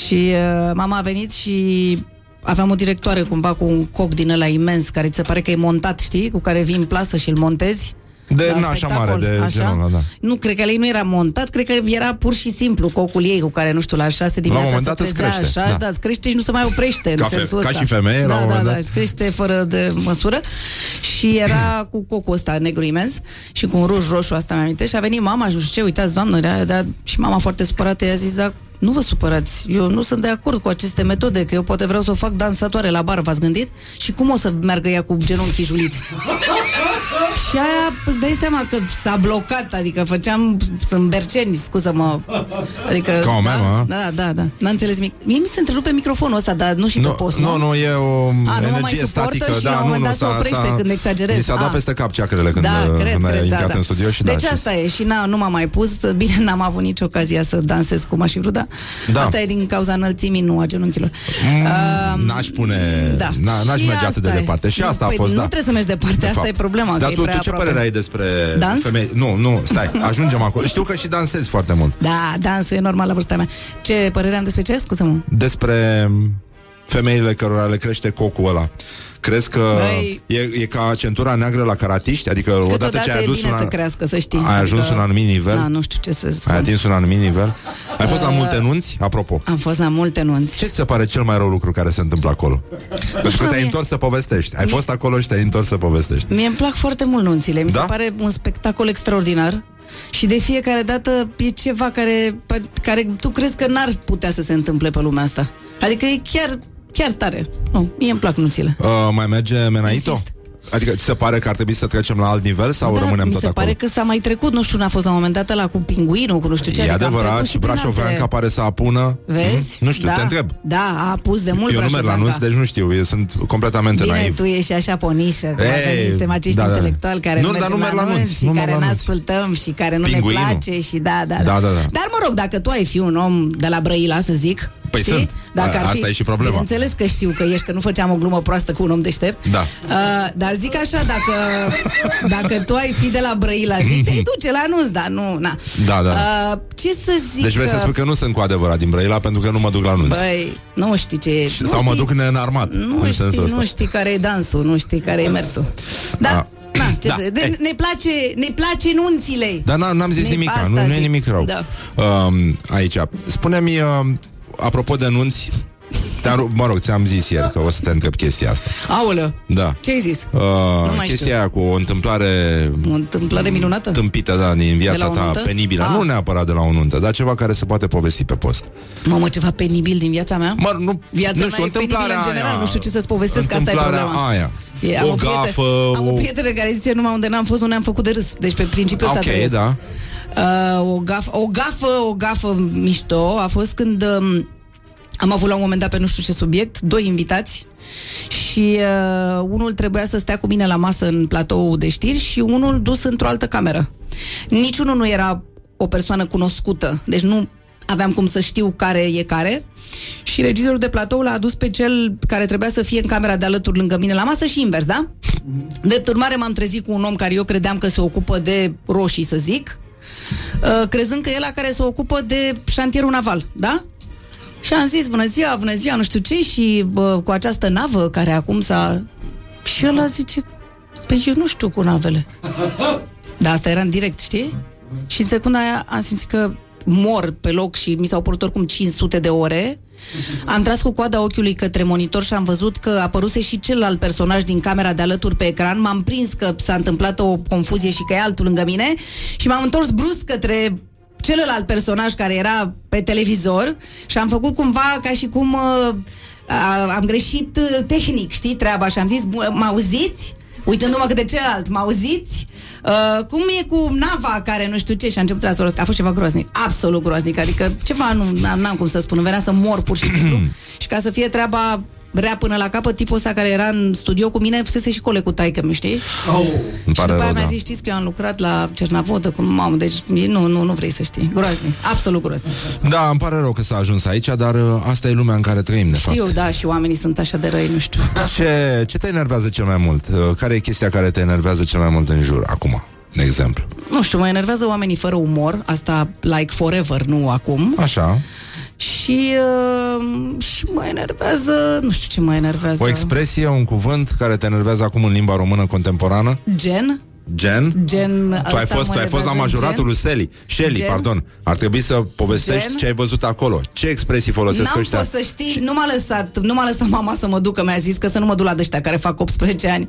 Și uh, mama a venit și aveam o directoare cumva cu un coc din ăla imens, care ți se pare că e montat, știi? Cu care vii în plasă și îl montezi. De La na, așa spectacol, mare, de genul ăla, da. Nu, cred că la ei nu era montat, cred că era pur și simplu cocul ei cu care, nu știu, la șase dimineața moment se dat îți trezea crește, așa, da. da, îți crește și nu se mai oprește Ca în fe- sensul ca ăsta. și femeie, la da, un da, moment da, dat. îți crește fără de măsură și era cu cocul ăsta negru imens și cu un ruj roșu, asta mi aminte, și a venit mama și nu știu ce, uitați, doamnă, da, da, și mama foarte supărată i-a zis, da, nu vă supărați, eu nu sunt de acord cu aceste metode, că eu poate vreau să o fac dansatoare la bar, v-ați gândit? Și cum o să meargă ea cu genunchii juliți? Și aia, îți dai seama că s-a blocat, adică făceam sunt berceni, scuză-mă. Adică, Ca o memă, da, da, da, da, n-a înțeles mic. Mie mi se întrerupe microfonul ăsta, dar nu și pe Nu, post, nu, nu, e o A, nu mă mai energie suportă statică. și da, la un nu, moment nu, dat se s-a- oprește s-a- când exagerez. Mi s-a dat A. peste cap ceacrele când da, uh, cred, mi-a cred, da, intrat da. în studio și da. Deci și- asta e și n-a, nu m-am mai pus Bine, n-am avut nici ocazia să dansez cum aș fi vrut, da? Da. Asta e din cauza înălțimii, nu a genunchilor Mm, N-aș pune, da. na, n-aș Și merge atât de asta e. departe. Și asta Păi a fost, nu da. trebuie să mergi departe, De asta fapt. e problema, Dar că e tu, tu prea ce aproape. părere ai despre Dans? femei? Nu, nu, stai, ajungem acolo. Știu că și dansezi foarte mult. Da, dansul e normal la vârsta mea. Ce părere am despre ce? Scuză-mă. Despre femeile cărora le crește cocul ăla. Crezi că Băi- e, e ca centura neagră la caratiști? Adică odată Câteodată ce ai e adus bine un să an... crească, să știi. ai ajuns un anumit nivel? Da, nu știu ce să spun. Ai atins un anumit nivel? Ai fost la Uh, multe nunți? Apropo. Am fost la multe nunți. Ce ți se pare cel mai rău lucru care se întâmplă acolo? Pentru că te-ai întors să povestești. Ai fost acolo și te-ai întors să povestești. Mie îmi plac foarte mult nunțile. Mi Da? se pare un spectacol extraordinar. Și de fiecare dată e ceva care, pe- care tu crezi că n-ar putea să se întâmple pe lumea asta. Adică e chiar, chiar tare. Nu, mie îmi plac nunțile. Uh, mai merge Menaito? Adică ți se pare că ar trebui să trecem la alt nivel sau da, rămânem mi tot se acolo? pare că s-a mai trecut, nu știu, n-a fost la un moment dat la cu pinguinul, cu nu știu ce. E adică am adevărat trecut și prin Brașoveanca alte- pare să apună. Vezi? Mhm. Nu știu, da, te întreb. Da, a pus de mult Eu nu merg la Brașoveanca. nunți, deci nu știu, eu sunt completamente Bine, naiv. tu ești așa ponișă, că Ei, suntem acești da, da. intelectuali care Nu, nu, dar mergem nu merg la nunți, nunți și nu merg care la ne nunți. ascultăm și care nu Pinguinul. ne place și da, da, Da, da, da. Dar mă rog, dacă tu ai fi un om de la Brăila, să zic, Păi știi? sunt. Dacă A- ar fi, asta e și problema. Bineînțeles că știu că ești, că nu făceam o glumă proastă cu un om deștept. Da. Uh, dar zic așa, dacă, dacă tu ai fi de la Brăila, zic, te duce la anunț, dar nu, na. Da, da. Uh, ce să zic? Deci vrei să că- spui că nu sunt cu adevărat din Brăila pentru că nu mă duc la nunți. Băi, nu știi ce e. Și- nu Sau mă știi- duc neînarmat. nu în știi, sensul ăsta. nu știi care e dansul, nu știi care e mersul. Da, A. na, ce Da. să, de, ne, place, ne place nunțile. Dar n- n-am zis Ne- nimic, asta nu, nu e zic. nimic rău. Da. Um, aici. Spune-mi, um, apropo de nunți, te-am, ru- mă rog, ți-am zis ieri că o să te întreb chestia asta. Aoleu, Da. ce ai zis? Uh, mai chestia știu. aia cu o întâmplare O întâmplare minunată? tâmpită, da, din De viața la o ta nuntă? penibilă. Ah. Nu neapărat de la o nuntă, dar ceva care se poate povesti pe post. Mamă, ceva penibil din viața mea? Mă, nu, Viața nu mea știu, e penibilă în întâmplarea general, aia. nu știu ce să-ți povestesc, asta e Întâmplarea problema. aia. E, am o prietenă- gafă, Am o o... prietenă care zice numai unde n-am fost, nu ne-am făcut de râs. Deci pe principiul ăsta Ok, trăiesc. da. Uh, o, gafă, o gafă, o gafă mișto a fost când um, am avut la un moment dat pe nu știu ce subiect, doi invitați și uh, unul trebuia să stea cu mine la masă în platou de știri și unul dus într-o altă cameră. Niciunul nu era o persoană cunoscută, deci nu aveam cum să știu care e care și regizorul de platou l-a adus pe cel care trebuia să fie în camera de alături lângă mine la masă și invers, da? Drept urmare m-am trezit cu un om care eu credeam că se ocupă de roșii, să zic, uh, crezând că e la care se ocupă de șantierul naval, da? Și am zis, bună ziua, bună ziua, nu știu ce, și bă, cu această navă care acum s-a... Și ăla zice, păi eu nu știu cu navele. Dar asta era în direct, știi? Și în secunda aia am simțit că mor pe loc și mi s-au părut oricum 500 de ore. Am tras cu coada ochiului către monitor și am văzut că apăruse și celălalt personaj din camera de alături pe ecran. M-am prins că s-a întâmplat o confuzie și că e altul lângă mine și m-am întors brusc către celălalt personaj care era pe televizor și am făcut cumva ca și cum uh, a, am greșit uh, tehnic, știi, treaba și am zis, "Bă, mă auziți? Uitându-mă către celălalt, mă auziți? Uh, cum e cu nava care nu știu ce și a început să A fost ceva groaznic, absolut groaznic, adică ceva nu n-am, n-am cum să spun, îmi venea să mor pur și simplu și ca să fie treaba rea până la capăt, tipul ăsta care era în studio cu mine, fusese și coleg cu taică mi știi? Îmi Și pare după aia rău, mi-a da. zis, știți că eu am lucrat la Cernavodă cu mamă, deci nu, nu, nu vrei să știi. Groaznic, absolut groaznic. Da, îmi pare rău că s-a ajuns aici, dar uh, asta e lumea în care trăim, de fapt. Știu, da, și oamenii sunt așa de răi, nu știu. Ce, ce te enervează cel mai mult? Uh, Care e chestia care te enervează cel mai mult în jur, acum, de exemplu? Nu știu, mă enervează oamenii fără umor, asta like forever, nu acum. Așa. Și, uh, și mă enervează, nu știu ce mă enervează. O expresie, un cuvânt care te enervează acum în limba română contemporană? Gen? Gen? Gen, Tu ai asta fost, mă tu ai fost la enervează, majoratul gen? lui Sally. Shelly, Gen? pardon. Ar trebui să povestești Gen? ce ai văzut acolo. Ce expresii folosesc N-am ăștia? fost să știi, nu m-a lăsat, nu m-a lăsat mama să mă ducă, mi-a zis că să nu mă duc la ăștia care fac 18 ani,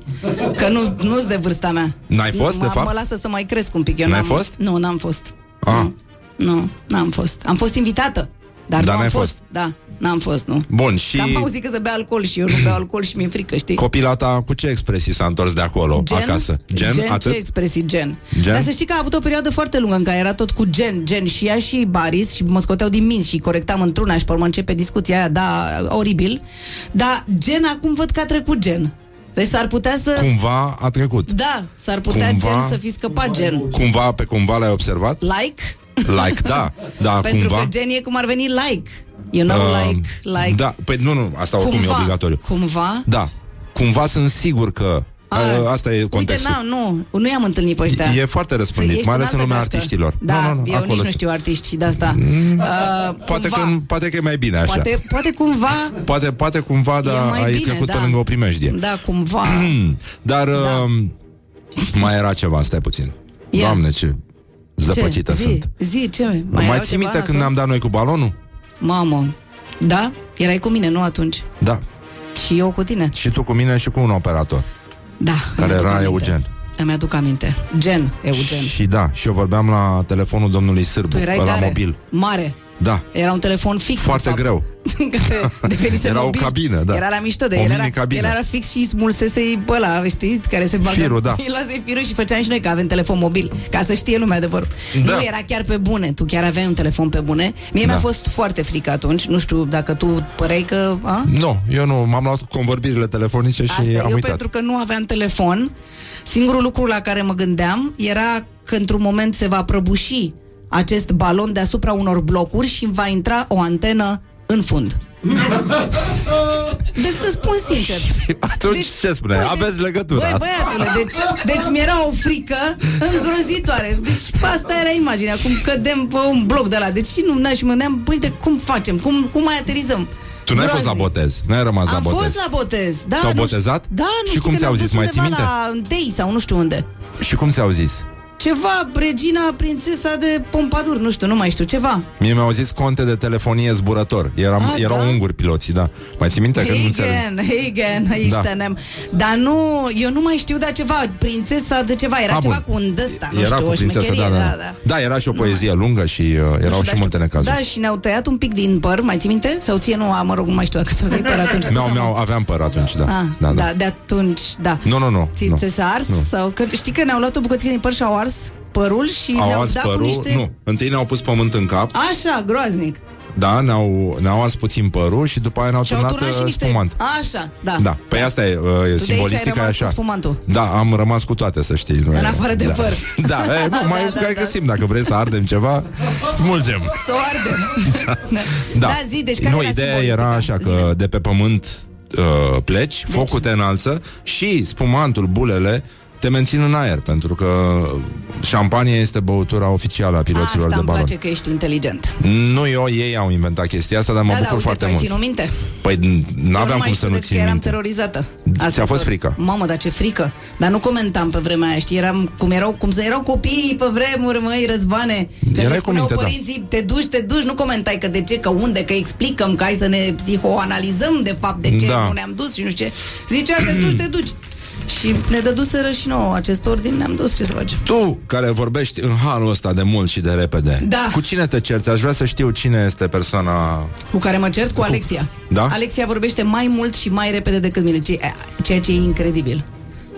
că nu nu de vârsta mea. N-ai fost, mă, de fapt? Mă lasă să mai cresc un pic. Eu N-ai n-am, fost? Nu, n-am fost. Ah. Nu, n-am fost. Am fost invitată, dar, Dar nu am n-ai fost. fost. Da, n-am fost, nu. Bun, și Că am auzit că să bea alcool și eu nu beau alcool și mi-e frică, știi? copila ta cu ce expresii s-a întors de acolo, acasă? Gen, gen atât? ce expresii gen. Gen? Dar să știi că a avut o perioadă foarte lungă în care era tot cu gen, gen și ea și Baris și mă scoteau din minți și corectam într-una și pe urmă începe discuția aia, da, oribil. Dar gen acum văd că a trecut gen. Deci s-ar putea să... Cumva a trecut. Da, s-ar putea Cumva- gen să fi scăpat gen. Cumva, pe cumva l-ai observat? Like? Like, da. Da, Pentru cumva. că gen e cum ar veni like. You know, Uh, like, like. Da, păi nu, nu, asta oricum cumva, e obligatoriu. Cumva? Da, cumva sunt sigur că a, asta e Uite, contextul. n nu, nu i-am întâlnit pe ăștia. E foarte răspândit, Ești mai ales în altă lumea gașcă. artiștilor. Da, Nu, nu, nu, eu acolo nici nu sunt. știu artiști și de asta. Uh, Poate că, cumva, poate că e mai bine așa. poate, poate cumva, Poate, poate cumva, dar mai ai bine, trecut da. pe lângă o primejdie. da, cumva. Dar da. mai era ceva, stai puțin. Ia. Doamne, ce zăpăcită ce? sunt. Zi, zi, ce? Mai, Mai, erau ții ceva minte când nasol? ne-am dat noi cu balonul? Mamă, da? Erai cu mine, nu atunci? Da. Și eu cu tine? Și tu cu mine și cu un operator, Da. care îmi aduc era aminte. Eugen. Îmi aduc aminte. Gen, Eugen. Și da, și eu vorbeam la telefonul domnului Sârbu, Tu erai la tare. mobil. Mare. Da, Era un telefon fix. foarte de fapt. greu. Care devenise Era o mobil. cabină, da. Era la mișto de O el. Era, mini-cabină. el era fix și smulsese pe ăla, știi, care se bagă. Firul, da. Îi luase firul și făceam și noi că avem telefon mobil, ca să știe lumea adevărul. Da. Nu, era chiar pe bune. Tu chiar aveai un telefon pe bune. Mie Da. mi-a fost foarte frică atunci. Nu știu dacă tu păreai că... A? Nu, eu nu, m-am luat cu convorbirile telefonice și Asta, am eu uitat. pentru că nu aveam telefon, singurul lucru la care mă gândeam era că într-un moment se va prăbuși acest balon deasupra unor blocuri și va intra o antenă în fund. Deci îți spun sincer. Atunci ce spune? băi, Aveți legătura. Băi, băiatule, deci, deci mi-era o frică îngrozitoare. Deci asta era imaginea, cum cădem pe un bloc de la. Deci și nu și mă gândeam, băi, de cum facem? Cum, cum mai aterizăm? Tu n-ai fost la Groaznic. botez, n-ai rămas la Am botez. fost la botez, da. Te-au nu botezat? Știu, da, nu Și știu cum că ți-au ne-am zis, dus mai ții undeva minte? La Dei sau nu știu unde. Și cum ți-au zis? Ceva, regina, prințesa de Pompadour, nu știu, nu mai știu, ceva. Mie mi-au zis conte de telefonie zburător. Eram, Ah, erau da? unguri piloții, da. Mai ții minte că nu înțeleg? Hagen, Hagen, aici Da. da. Dar nu, eu nu mai știu de ceva, prințesa de ceva, era Ah, ceva bun. cu un dăsta, nu Era știu, cu o prințesa, șmecherie, da, da, da, da. da. Da, era și o poezie lungă și uh, erau și multe necazuri. Da, și ne-au tăiat un pic din păr, mai ții minte? Sau ție nu, a, mă rog, nu mai știu dacă ți-o păr atunci. Mi-au, mi-au, aveam păr atunci, da. Ah, da, da. da, de atunci, da. Nu, nu, nu. Ți, nu. ți s-a ars? Nu. Sau, că, știi că ne-au luat o bucățică din păr și au ars părul și Au ne-au ars dat părul, cu niște... nu. Întâi ne-au pus pământ în cap, Așa, groaznic. da, ne-au, ne-au ars puțin părul și după aia ne-au Și-au turnat turnat și uh, niște... spumant. Așa, da. Da, păi asta e, uh, Tu de aici ai simbolistica e rămas așa. cu spumantul. Da, am rămas cu toate, să știi. Nu În e- afară de da. păr. Da, e, nu, mai Da, mai da, găsim, dacă vrei să ardem ceva, smulgem. Să o ardem. Da. Da, zi, deci care nu, era ideea simbolistica? era așa că de pe pământ uh, pleci, deci. focul te înalță și spumantul, bulele, te mențin în aer, pentru că șampania este băutura oficială a piloților Asta de îmi balon. place că ești inteligent. Nu eu, ei au inventat chestia asta, dar mă da, bucur da, uite, foarte tu ai mult. ținut minte? Păi Eu n-aveam mai cum să știu nu decât țin eram minte. terorizată. Ți-a e fost tot. frică? Mamă, dar ce frică. Dar nu comentam pe vremea aia, știi? Eram, cum erau, cum să erau copiii pe vremuri, măi, răzbane. Că Erai ne cu spuneau minte, da. părinții, te duci, te duci, nu comentai că de ce, că unde, că explicăm, că hai să ne psihoanalizăm de fapt de ce Da. nu ne-am dus și nu știu ce. Zicea, te duci, te duci. Și ne dăduseră și nouă acest ordin, ne-am dus, ce să facem? Tu, care vorbești în halul ăsta de mult și de repede, Da. cu cine te cerți? Aș vrea să știu cine este persoana... Cu care mă cert? Cu Alexia. Da? Alexia vorbește mai mult și mai repede decât mine, ce- ceea ce e incredibil.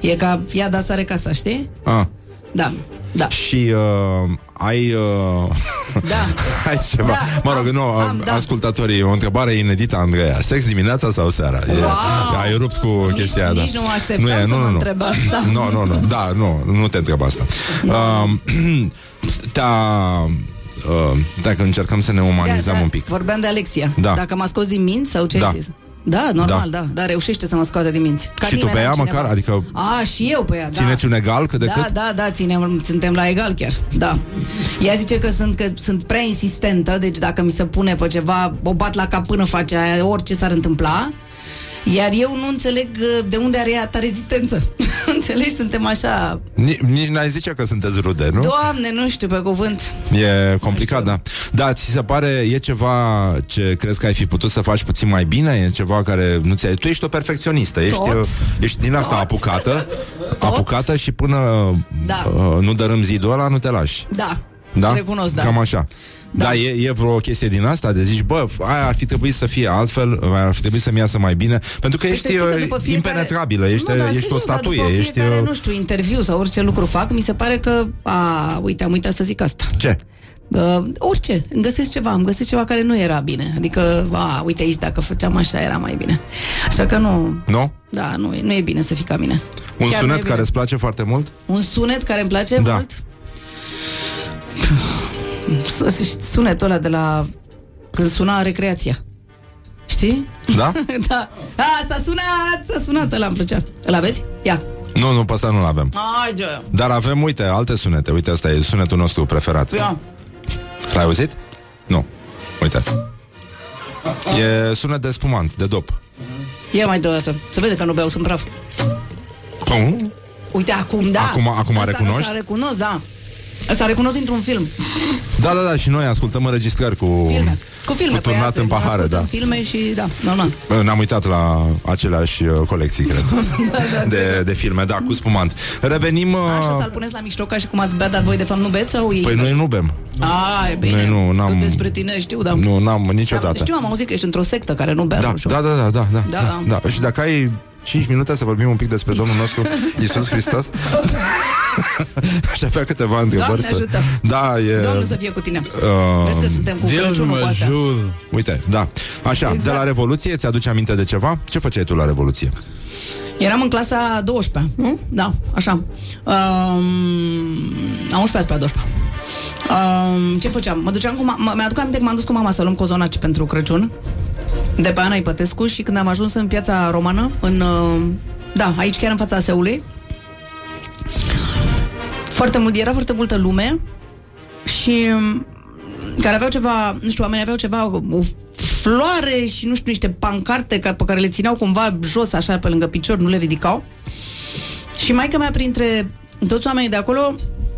E ca ea da sare casa, știi? Ah, Da. Da. Și uh, ai... Uh, da. ai ceva. Da, mă rog, am, nu, am, da. ascultătorii, o întrebare inedită, Andreea. Sex dimineața sau seara? E, ai rupt cu chestia aia, da. nici nu mă așteptam nu e, să nu, mă nu, nu. întreb asta. Nu, nu, nu. Da, nu, nu te întreb asta. Uh, te-a... Uh, dacă încercăm să ne umanizăm Da, da. un pic. Vorbeam de Alexia. Da. Dacă m-a scos din minți sau ce Da. ai zis? Da, normal, da. da. Da, reușește să mă scoate din minți. Ca și tu nimeni pe ea altcineva. măcar? Adică A, și eu pe ea, da. țineți un egal cât de da, cât? da, da, ținem, suntem la egal chiar. Da. Ea zice că sunt, că sunt prea insistentă, deci dacă mi se pune pe ceva, o bat la cap până face aia, orice s-ar întâmpla. Iar eu nu înțeleg uh, de unde are ea ta rezistență. Înțelegi? Suntem așa... Ni- Nici n-ai zice că sunteți rude, nu? Doamne, nu știu, pe cuvânt. E complicat, da. Da, ți se pare, e ceva ce crezi că ai fi putut să faci puțin mai bine? E ceva care nu ți-ai... Tu ești o perfecționistă, ești, Tot. uh, ești din asta apucată, apucată și până Da. uh, nu dărâm zidul ăla, nu te lași. Da. Da? Recunosc, da. Cam așa. Da, da e, e vreo chestie din asta de zici, bă, aia ar fi trebuit să fie altfel, ar fi trebuit să-mi iasă mai bine, pentru că Păi ești să știi că uh, după fiecare- impenetrabilă, ești, Nu, da, ești serios, o statuie, dar după ești... fiecare, uh, nu știu, interviu sau orice lucru fac, mi se pare că, a, uite, am uitat să zic asta. Ce? Uh, orice, îmi găsesc ceva, îmi găsesc ceva care nu era bine. Adică, a, uite aici, dacă făceam așa, era mai bine. Așa că nu, Nu? da, nu, e- nu e bine să fii ca mine. Un Chiar nu e sunet bine. care îți place foarte mult? Un sunet care îmi place Da. mult? Sunetul ăla de la când suna recreația. Știi? Da? da. A, s-a sunat, s-a sunat, ăla îmi plăcea. Îl aveți? Ia. Nu, nu, pe ăsta nu-l avem. Ai, joia. Dar avem, uite, alte sunete. Uite, ăsta e sunetul nostru preferat. Ia. L-ai auzit? Nu. Uite. E sunet de spumant, de dop. Ia mai deodată. Se vede că nu beau, sunt praf. Cum? Uite, acum, da. Acum- acum Asta- recunoști? Asta recunosc, da. Asta recunosc dintr-un film. Da, da, da, și noi ascultăm înregistrări cu, Filme. Cu filme. cu turnat pe în ea, pahare, ascultăm da. filme și, da, normal. Bă, Ne-am uitat la aceleași uh, colecții, cred, Da, de, de filme, da, cu spumant. Revenim... Așa Uh, să-l puneți la mișto ca și cum ați bea, dar voi de fapt nu beți sau ei? păi noi nu bem. A, e bine. Noi nu, n-am- Că Despre tine știu, da. Nu, n-am Da, niciodată. știu, am auzit că ești într-o sectă care nu bea. Da, sau ceva. da, da, da, da, da, Da, da, da. Și dacă ai 5 minute să vorbim un pic despre Domnul nostru Iisus Hristos Aș avea câteva întrebări Doamne ajută. Da, e... Domnul să fie cu tine. Uh, Vezi că suntem cu Crăciunul cu astea. Uite, da. Așa, Exact. de la Revoluție, ți-aduce aminte de ceva? Ce făceai tu la Revoluție? Eram în clasa 12, nu? Da, așa. Um, a 11 spre a 12. Um, ce făceam? Mă duceam cu ma- mi-aduc aminte că m-am dus cu mama să luăm cozonaci pentru Crăciun de pe Ana Ipătescu și când am ajuns în piața romană, în, uh, da, aici chiar în fața aseului, foarte mult, era foarte multă lume și um, care aveau ceva, nu știu, oamenii aveau ceva, o floare și nu știu, niște pancarte ca, pe care le țineau cumva jos, așa, pe lângă picior, nu le ridicau. Și maica mea, printre toți oamenii de acolo,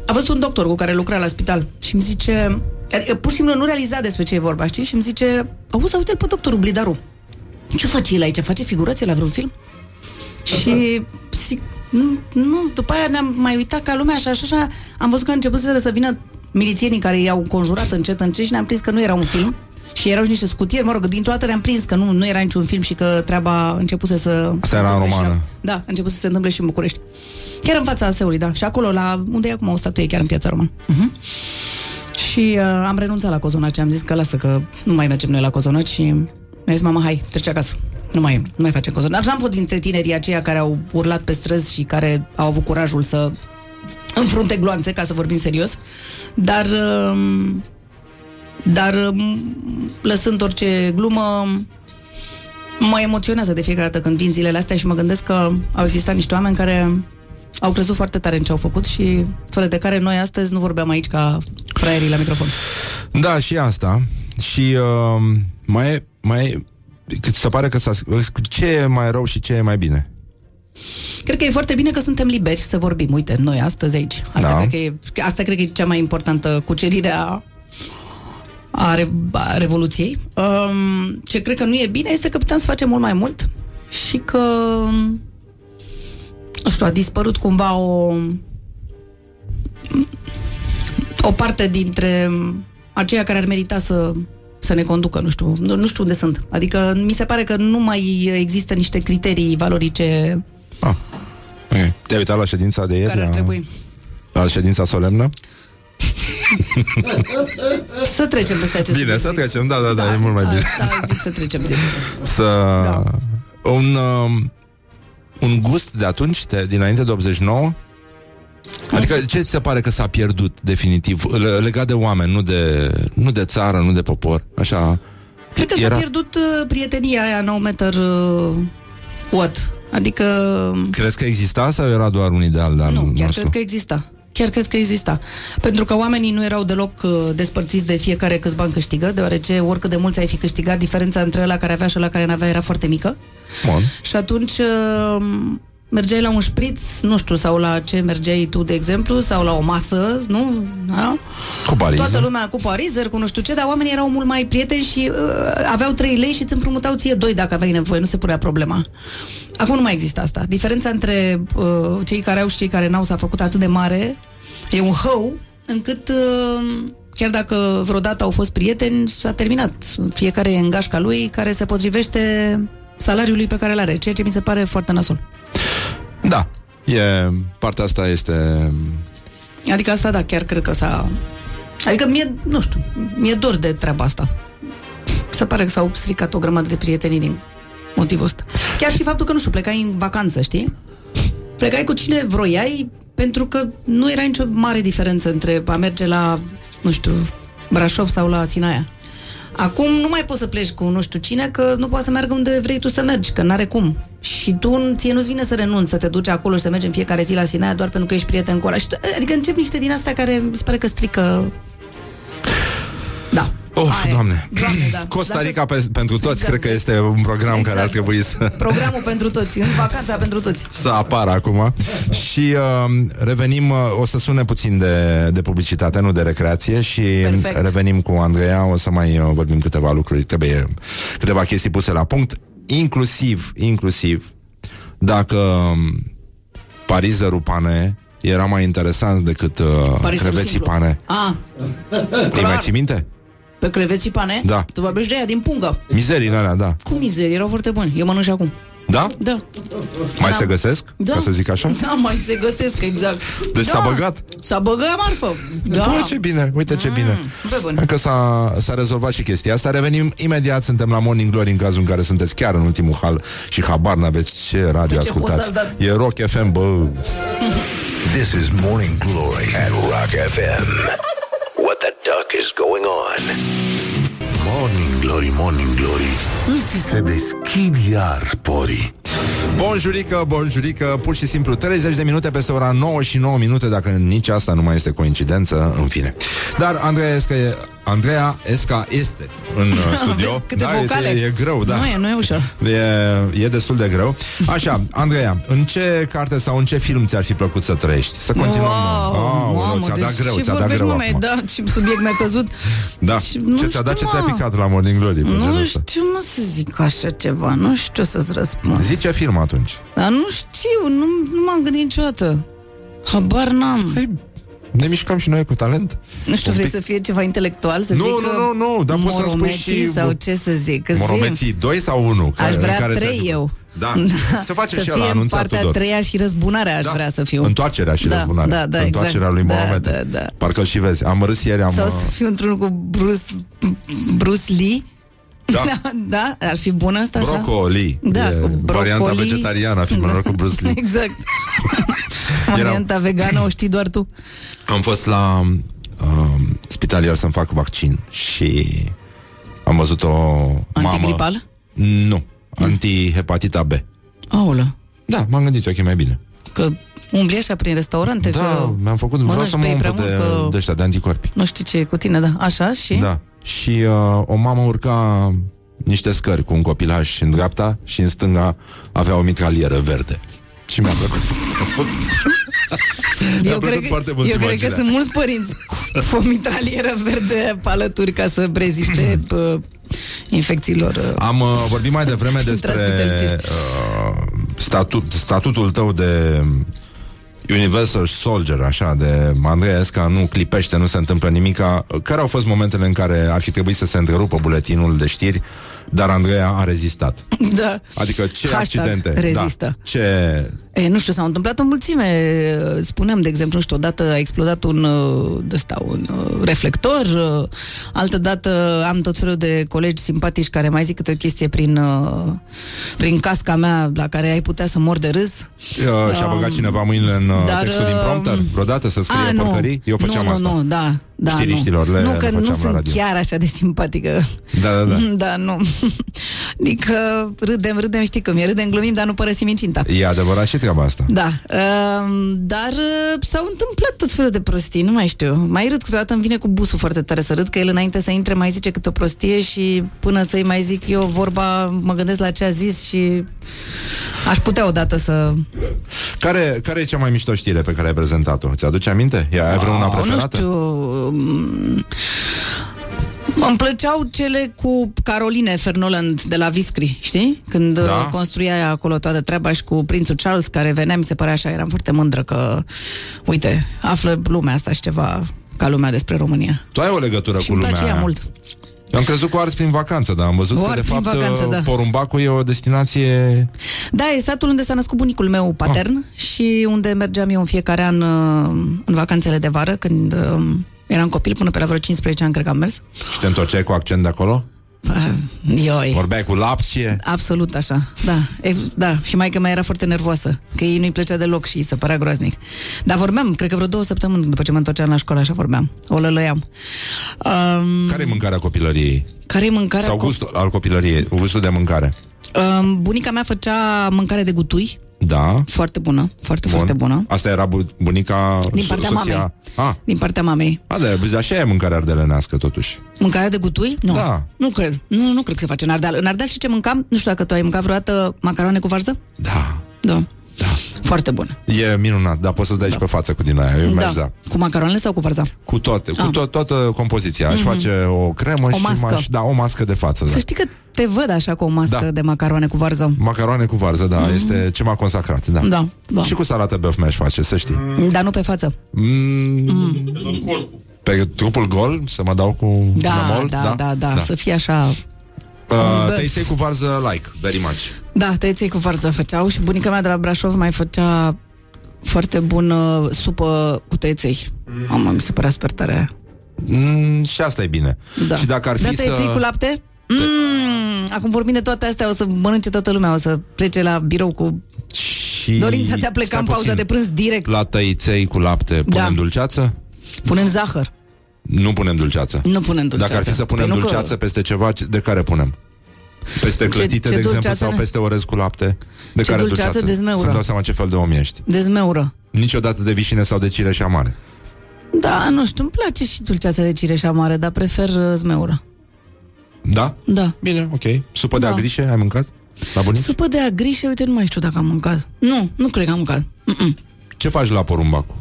a văzut un doctor cu care lucra la spital și îmi zice, adică, pur și simplu nu realiza despre ce e vorba, știi? Și îmi zice, auzi, uite-l pe doctorul Blidaru. Ce face el aici? Face figurație la vreun film? Și zic, nu, nu, după aia ne-am mai uitat ca lumea așa, așa, așa. Am văzut că a început să, să vină milițienii care i-au conjurat încet, încet și ne-am prins că nu era un film. Și erau și niște scutieri, mă rog, dintr-o dată ne-am prins că nu, nu era niciun film și că treaba începuse să... Asta era în romană. Da, a început să se întâmple și în București. Chiar în fața aseului, da. Și acolo, la unde e acum o statuie, chiar în piața roman. Uh-huh. Și uh, am renunțat la cozonaci. Am zis că lasă că nu mai mergem noi la cozonaci și mi-a zis, mama, hai, trece acasă. Nu mai, nu mai facem cozonaci. N-am fost dintre tinerii aceia care au urlat pe străzi și care au avut curajul să înfrunte gloanțe, ca să vorbim serios. Dar... Uh, dar um, lăsând orice glumă, mă emoționează de fiecare dată când vin zilele astea și mă gândesc că au existat niște oameni care au crezut foarte tare în ce au făcut și fără de care noi astăzi nu vorbeam aici ca fraierii la microfon. Da, și asta. Și uh, mai e, mai e, cât se pare că s-a, ce e mai rău și ce e mai bine? Cred că e foarte bine că suntem liberi să vorbim. Uite, noi astăzi aici. Asta, Da. cred, că e, asta cred că e cea mai importantă cucerire a, a, re, a Revoluției. Um, ce cred că nu e bine este că putem să facem mult mai mult și că nu știu, a dispărut cumva o o parte dintre aceia care ar merita să să ne conducă, nu știu, nu, nu știu unde sunt. Adică mi se pare că nu mai există niște criterii valorice Okay. Te-ai uitat la ședința de ieri? care ar la- trebui. La ședința solemnă? Să trecem peste acest Bine, să subiect. trecem, da, da, da, e mult mai bine. Da, zic să trecem zi. Să... Un, um, un gust de atunci, de, dinainte de 89? Adică ce ți se pare că s-a pierdut definitiv le- legat de oameni, nu de, nu de țară, nu de popor, așa? Cred că s-a pierdut uh, prietenia aia no matter uh, what. Adică... Crezi că exista sau era doar un ideal de al Nu, chiar nostru? cred că exista. Chiar cred că exista. Pentru că oamenii nu erau deloc uh, despărțiți de fiecare câți bani câștigă, deoarece oricât de mulți ai fi câștigat, diferența între ăla care avea și ăla care n-avea era foarte mică. Bun. Și atunci uh, mergeai la un șpriț, nu știu, sau la ce mergeai tu, de exemplu, sau la o masă, nu? Da? Cu parizer. Toată lumea cu parizer, cu nu știu ce, dar oamenii erau mult mai prieteni și uh, aveau 3 lei și îți împrumutau ție 2 dacă aveai nevoie, nu se punea problema. Acum nu mai există asta. Diferența între uh, cei care au și cei care n-au s-a făcut atât de mare, e un hău, încât uh, chiar dacă vreodată au fost prieteni, s-a terminat. Fiecare e în gașca lui care se potrivește salariului pe care îl are, ceea ce mi se pare foarte nasol. Da, e, partea asta este... Adică asta, da, chiar cred că s-a... Adică mie, nu știu, mie dor de treaba asta. Se pare că s-au stricat o grămadă de prietenii din motivul ăsta. Chiar și faptul că, nu știu, plecai în vacanță, știi? Plecai cu cine vroiai, pentru că nu era nicio mare diferență între a merge la, nu știu, Brașov sau la Sinaia. Acum nu mai poți să pleci cu nu știu cine, că nu poți să meargă unde vrei tu să mergi, că n-are cum. Și tu, ție nu-ți vine să renunți, să te duci acolo și să mergi în fiecare zi la Sinaia doar pentru că ești prieten cu ăla. Și tu, adică încep niște din astea care mi se pare că strică... Da. Of, doamne. Doamne, da. Costa Rica pe, pentru toți, Exact. cred că este un program Exact. care ar trebui să, Programul pentru toți, în vacanța pentru toți. să apară acum. Și uh, revenim, uh, o să sune puțin de, de publicitate, nu de recreație și Perfect. revenim cu Andreea, o să mai uh, vorbim câteva lucruri, trebuie câteva chestii puse la punct, inclusiv, inclusiv, dacă um, parizerul pane era mai interesant decât uh, Parizerul creveții simplu. pane. A, Îi mai ții minte? pe creveții pane? Da. Tu vorbești de aia din pungă. Mizeriile alea, da. Cu mizerie, erau foarte buni. Eu mănânc și acum. Da? Da. Mai Da. se găsesc? Da. Ca să zic așa? Da, mai se găsesc, exact. Deci da. s-a băgat? S-a băgat marfă. Da. Bă, ce bine, uite ce bine. Pe bune. Că s-a, s-a rezolvat și chestia asta Revenim imediat, suntem la Morning Glory În cazul în care sunteți chiar în ultimul hal Și habar n-aveți ce radio Pe ce post ascultați ați dat? E Rock FM, bă This is Morning Glory at Rock FM. What the duck is going on? Morning Glory, Morning Glory. Îți se deschid iar porii. Bonjurică, bonjurică Pur și simplu 30 de minute peste ora 9 și 9 minute Dacă nici asta nu mai este coincidență În fine. Dar Andreea Esca, e, Andreea Esca este în uh, studio Câte da, vocale. E, e greu, da Nu e, nu e ușor. E, e destul de greu Așa, Andreea, în ce carte sau în ce film ți-ar fi plăcut să trăiești? Să continuăm Wow, Aoleu, mamă, ți-a dat deci greu, ce ți-a dat vorbești, greu mă, acum. Da, ce subiect mi-a căzut. Da, nu ce ți-a dat, ce știu, ți-a mă. picat la Morning Glory? pe genul Nu ăsta? știu, mă, să zic așa ceva. Nu știu să-ți răspund. Zice film atunci Dar nu știu, nu, nu m-am gândit niciodată. Habar n-am. Ne mișcăm și noi cu talent Nu știu, Un vrei pic. să fie ceva intelectual? Să Nu, zic nu, nu, nu, dar poți să spui moromeții și- sau ce să zic? Zi. Moromeții 2 sau 1? Aș vrea trei eu. Da, se face să și fie ăla în anunțat partea a Tudor. treia și răzbunarea aș vrea să fiu. Întoarcerea și da, răzbunarea Da, da, Întoarcerea exact. lui Da, Mohamed Da, da. Parcă și vezi, am râs ieri am, Sau uh, să fiu într-unul cu Bruce, Bruce Lee. Da. da, ar fi bună asta așa? Brocoli Da, e cu Varianta brocoli. vegetariană a filmelor cu Bruce Lee Exact. Varianta vegană o știi doar tu. Am fost la uh, spitalier să-mi fac vaccin Și am văzut o mamă Antigripal? Nu, antihepatita B Aolă. Da, m-am gândit, ok, mai bine Că umbli așa prin restaurante Da, că mi-am făcut, vreau mănânci să mă pe ei umplu prea de, mult, că de ăștia, de anticorpi Nu știu ce e cu tine, da. Așa și? Da. Și uh, o mamă urca niște scări cu un copilaj în dreapta și în stânga avea o mitralieră verde. Și mi-a plăcut foarte mult. Mi-a Eu plăcut cred, foarte că, mult eu cred că imaginea. sunt mulți părinți cu o mitralieră verde pe alături ca să reziste pă, infecțiilor. uh, Am uh, vorbit mai devreme despre Intraspitalicești. uh, statut, statutul tău de Universal Soldier, așa, de Andreea Esca, nu clipește, nu se întâmplă nimica. Care au fost momentele în care ar fi trebuit să se întrerupă buletinul de știri Dar Andreea a rezistat. Da. Adică ce Hashtag accidente. rezistă. Da, ce... E, nu știu, s-au întâmplat o mulțime. Spuneam, de exemplu, nu știu, odată a explodat un, uh, de ăsta, un uh, reflector, uh, altă dată am tot felul de colegi simpatici care mai zic câte o chestie prin, uh, prin casca mea la care ai putea să mor de râs. Uh, și-a băgat cineva mâinile în uh, Dar, textul din uh, prompter? Vreodată să scrie A, nu. porcării? Eu făceam nu, asta. Nu, nu, da. Da, Știriștilor nu. le- nu, le că făceam nu la sunt radio. chiar așa de simpatică. Da, da, da. Da, nu. Adică râdem, râdem, știi cum e, râdem, glumim, dar nu părăsim incinta. E adevărat și treaba asta. Da, um, dar uh, s-au întâmplat tot felul de prostii, nu mai știu. Mai râd câteodată, îmi vine cu busul foarte tare să râd, că el înainte să intre mai zice câte o prostie și până să-i mai zic eu vorba, mă gândesc la ce a zis și aș putea odată să... Care, care e cea mai mișto știre pe care ai prezentat-o? Ți-aduce aminte? Ai vreuna Oh, preferată? Nu știu... um, Îmi plăceau cele cu Caroline Fernoland de la Viscri, știi? Când Da. da. construia ea acolo toată treaba și cu prințul Charles care venea, mi se părea așa, eram foarte mândră că, uite, află lumea asta și ceva ca lumea despre România. Tu ai o legătură și cu îmi lumea place ea aia. mult. Eu am crezut că o ars prin vacanță, dar am văzut O că, de ars prin fapt, vacanță, da. Porumbacul e o destinație... Da, e satul unde s-a născut bunicul meu patern ah. și unde mergeam eu în fiecare an uh, în vacanțele de vară, când uh, eram copil, până pe la vreo 15 ani cred că am mers. Și te întorceai cu accent de acolo? Ah, Ioi. Vorbeai cu lapsie? Absolut așa, da, e, da. Și mai că mai era foarte nervoasă, că ei nu-i plăcea deloc și îi se părea groaznic. Dar vorbeam, cred că vreo două săptămâni după ce mă întorceam la școală, așa vorbeam. O lălăiam. Um, Care e mâncarea copilăriei? care e mâncarea? Sau co- gustul al copilăriei, gustul de mâncare? Um, bunica mea făcea mâncare de gutui, Da. foarte bună, foarte, Bun. foarte bună. Asta era bu- bunica Din so- partea soția... mamei. Ah, Din partea mamei. a, da, așa e mâncarea ardelenească, totuși. Mâncare de gutui? Nu. Da. Nu cred. Nu, nu cred că se face în Ardeal. În Ardeal și ce mâncam? Nu știu dacă tu ai mâncat vreodată macaroane cu varză? Da. Da. Da. Foarte bun. E minunat, dar poți să-ți dai da. și pe față cu din aia. Eu da. mi-aș da. Cu macaroanele sau cu varza? Cu toate, cu Ah. to- toată compoziția. Aș Mhm. face o cremă O și mască. m-aș, da, o mască de față. Da. Să știi că te văd așa cu o mască Da. de macaroane cu varză. Macaroane cu varză, da, Mhm. este ce m-a consacrat, da. Da, da. Și cu salată băf mi-aș face, să știi. Dar nu pe față. Mm, Pe trupul gol, să mă dau cu Da, namol, da, da, da, da, să fie așa... Uh, Băf. tăiței cu varză like, very much. Da, tăieței cu varză făceau și bunica mea de la Brașov mai făcea foarte bună supă cu tăieței. Mama, mi se părea super tare. Mm, și asta e bine. Da. Și dacă ar fi da, să... tăieței cu lapte? Mm, acum vorbim de toate astea, o să mănânce toată lumea, o să plece la birou cu Și... dorința de a pleca Stai în pauza puțin. de prânz direct. La tăiței cu lapte punem Da. dulceață? Punem zahăr. Nu punem dulceață. Nu punem dulceață. Dacă ar fi să punem Păi nu că- dulceață peste ceva, ce- de care punem? Peste Ce- clătite, ce de exemplu, dulceață sau ne- peste orez cu lapte? De Ce care dulceață dulceață? dezmeură. Să-mi dau seama ce fel de om ești. Dezmeură. Niciodată de vișine sau de cireș amare. Da, nu știu, îmi place și dulceața de cireș amare, dar prefer uh, zmeură. Da? Da. Bine, ok. Supă de Da. agrișe, ai mâncat? La bunici? Supă de agrișe, uite, nu mai știu dacă am mâncat. Nu, nu cred că am mâncat. Mm-mm. Ce faci la porumbacu?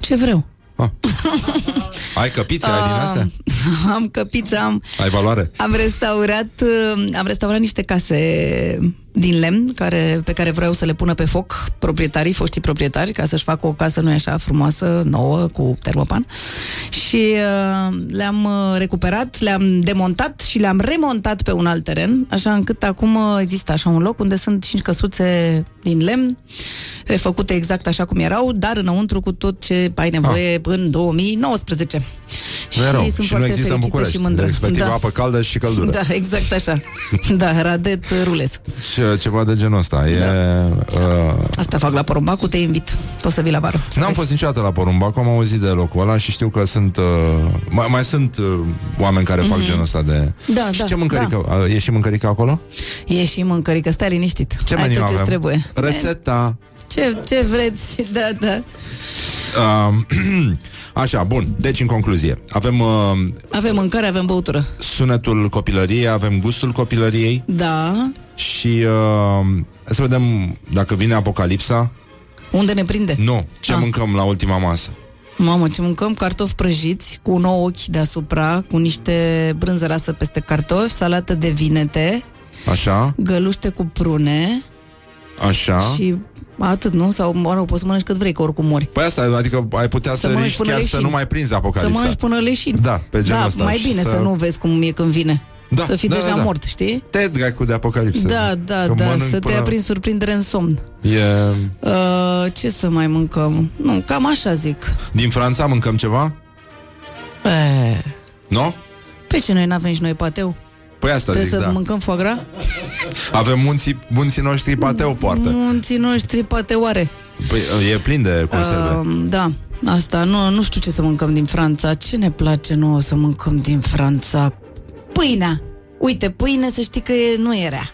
Ce vreau? Ai căpițe, ai din astea? am căpiță, am, Ai valoare? am restaurat, uh, am restaurat niște case din lemn care, pe care vreau să le pună pe foc proprietarii, foștii proprietari, ca să-și facă o casă nu așa frumoasă, nouă, cu termopan. Și uh, le-am uh, recuperat, le-am demontat și le-am remontat pe un alt teren, așa încât acum uh, există așa un loc unde sunt cinci căsuțe din lemn, refăcute exact așa cum erau, dar înăuntru cu tot ce ai nevoie ah. în 2019. Nu e rău. sunt Și nu foarte există în fericită București. și mândră. Respectiv apă caldă și căldură. Da, exact așa. Da, radet rules. Ce, ceva de genul ăsta. E, uh, Asta fac la porumbacu, te invit. Poți să vii la vară. N-am fost niciodată la Porumbac, am auzit de locul ăla și știu că sunt uh, mai, mai sunt uh, oameni care fac Mhm. genul ăsta de... Da, și da, ce mâncărică? da. Uh, E și mâncărică acolo? E și mâncărică, stai liniștit. Ce Ai meniu tot ce avem? trebuie. Rețeta. Ce, ce vreți, da, da. Uh, așa, bun. Deci, în concluzie, avem uh, Avem mâncare, avem băutură. sunetul copilăriei, avem gustul copilăriei Da. și uh, să vedem dacă vine apocalipsa. Unde ne prinde? Nu. Ce Ah. mâncăm la ultima masă? Mamă, ce mâncăm? Cartofi prăjiți cu un ou ochi deasupra, cu niște brânză rasă peste cartofi, salată de vinete, Așa, găluște cu prune așa. și atât, nu? Sau, mă rog, poți să mănânci cât vrei, că oricum mori. Păi asta, adică ai putea să, Să să mănânci riști până chiar să leșin. nu mai prinzi Să apocalipsa. mănânci până leșin. Da, pe genul da, ăsta. mai Și bine să... să nu vezi cum e când vine. Da, să fii da, deja da, da. mort, știi? Te dracu de apocalipsă. Da, da, Că da, mănânc să te până- ia prin surprindere în somn. E... Uh, ce să mai mâncăm? Nu, cam așa zic. Din Franța mâncăm ceva? E, Nu? pe ce noi n-avem și noi pateu? Păi asta Trebuie zic, să da. mâncăm foie gras? Avem munții, munții noștri pateu poartă. Munții noștri pateoare. Păi e plin de conserve. Uh, da, asta, nu, nu știu ce să mâncăm din Franța. Ce ne place nouă să mâncăm din Franța? Pâinea. Uite, pâine să știi că e, nu e rea.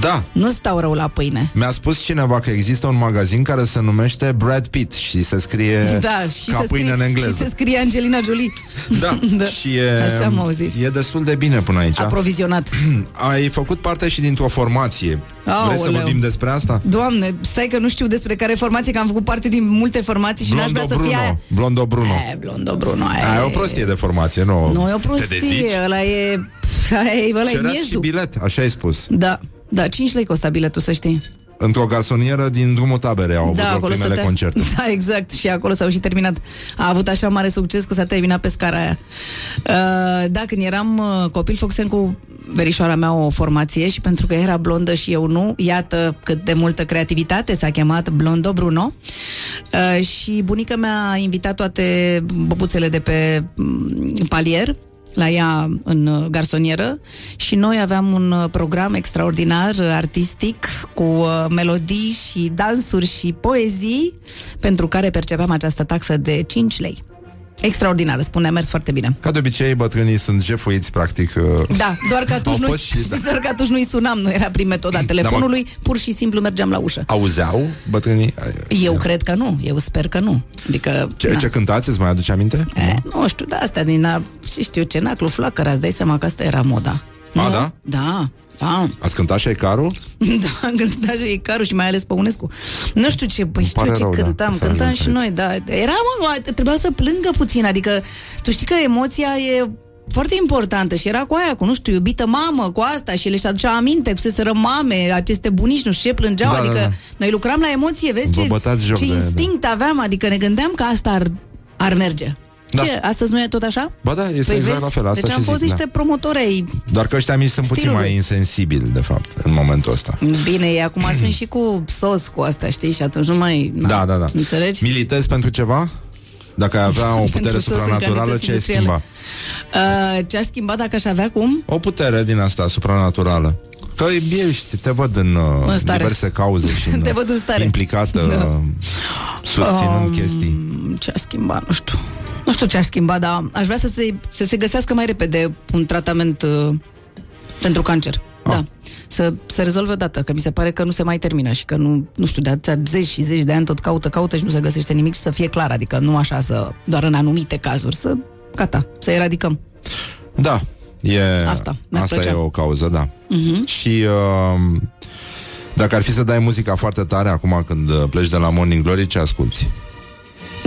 Da. Nu stau rău la pâine. Mi-a spus cineva că există un magazin care se numește Brad Pitt și se scrie Da, și ca se, pâine scrie, în engleză. și se scrie Angelina Jolie. Da, da. și e, Așa am auzit. e destul de bine până aici. Aprovizionat. Ai făcut parte și dintr-o formație. Vrei să Aoleu. vorbim despre asta? Doamne, stai că nu știu despre care formație, că am făcut parte din multe formații și n-aș Blondo vrea să fie Bruno. aia. Blondo Bruno. E, Blondo Bruno, aia Aia e o e- prostie de formație, nu? Nu e o Te dezici? prostie, ăla e... Ăla e, ăla e Cereați și miezul. bilet, așa ai spus. Da, da, 5 lei costa biletul, să știi. Într-o garsonieră din drumul tabere au avut da, loc acolo primele stătea- concerte. Da, exact. Și acolo s-au și terminat. A avut așa mare succes că s-a terminat pe scara aia. Uh, da, când eram uh, copil, făcusem cu verișoara mea o formație și pentru că era blondă și eu nu, iată cât de multă creativitate s-a chemat Blondo Bruno. Uh, și bunica mea a invitat toate băbuțele de pe mm, palier la ea în uh, garsonieră și noi aveam un uh, program extraordinar uh, artistic cu uh, melodii și dansuri și poezii pentru care percepeam această taxă de 5 lei. Extraordinar, spune, a mers foarte bine. Ca de obicei, bătrânii sunt jefuiți, practic. uh, Da, doar că Au atunci, nu, fost și- da. doar că atunci nu-i sunam, nu era prin metoda telefonului, pur și simplu mergeam la ușă. Auzeau bătrânii? Eu cred că nu, eu sper că nu. Adică, Ce, na. ce cântați, îți mai aduce aminte? E, nu știu, de astea din a, și știu ce, naclu flacăra, îți dai seama că asta era moda. A, Nu? da? Da, da. Ați cântat și Icarul? Da, am cântat și Icaru și mai ales Păunescu. Nu știu ce, păi știu pare ce rău, da, cântam, că s-a cântam ajuns și aici. noi, da. Era, mă, trebuia să plângă puțin, adică tu știi că emoția e foarte importantă și era cu aia, cu, nu știu, iubită mamă, cu asta și le-și aducea aminte, cu să mame, aceste bunici, nu știu ce, plângeau, Da, da, adică da. noi lucram la emoție, vezi Vă ce, bătați joc ce de- da. instinct aveam, adică ne gândeam că asta ar, ar merge. Da. Ce, astăzi nu e tot așa? Ba da, este păi exact vezi? la fel, asta deci și am fost zic, niște da. promotori ai Doar că ăștia mici sunt puțin Stilului. mai insensibili, de fapt, în momentul ăsta. Bine, ei acum sunt și cu sos cu asta, știi? Și atunci nu mai... Na, Da, da, da. Înțelegi? Militezi pentru ceva? Dacă ai avea o putere Pentru sos în supranaturală, cantități ce ai industriale. schimba? Uh, ce aș schimba dacă aș avea cum? O putere din asta supranaturală. Că ești, te văd în, uh, În stare. diverse cauze și în, Te văd în stare. implicată, Da. uh, susținând Um, chestii. Ce aș schimba? Nu știu. Nu știu ce aș schimba, dar aș vrea să se, să se găsească mai repede un tratament uh, pentru cancer. Ah. Da. Să se rezolve odată, că mi se pare că nu se mai termină și că nu, nu știu, de atâția zeci și zeci de ani tot caută, caută și nu se găsește nimic și să fie clar, adică nu așa să, doar în anumite cazuri, să, gata, să eradicăm. Da, e, Asta, mi-ar asta plăcea. e o cauză, da. Mhm. Și uh, dacă ar fi să dai muzica foarte tare acum când uh, pleci de la Morning Glory, ce asculti?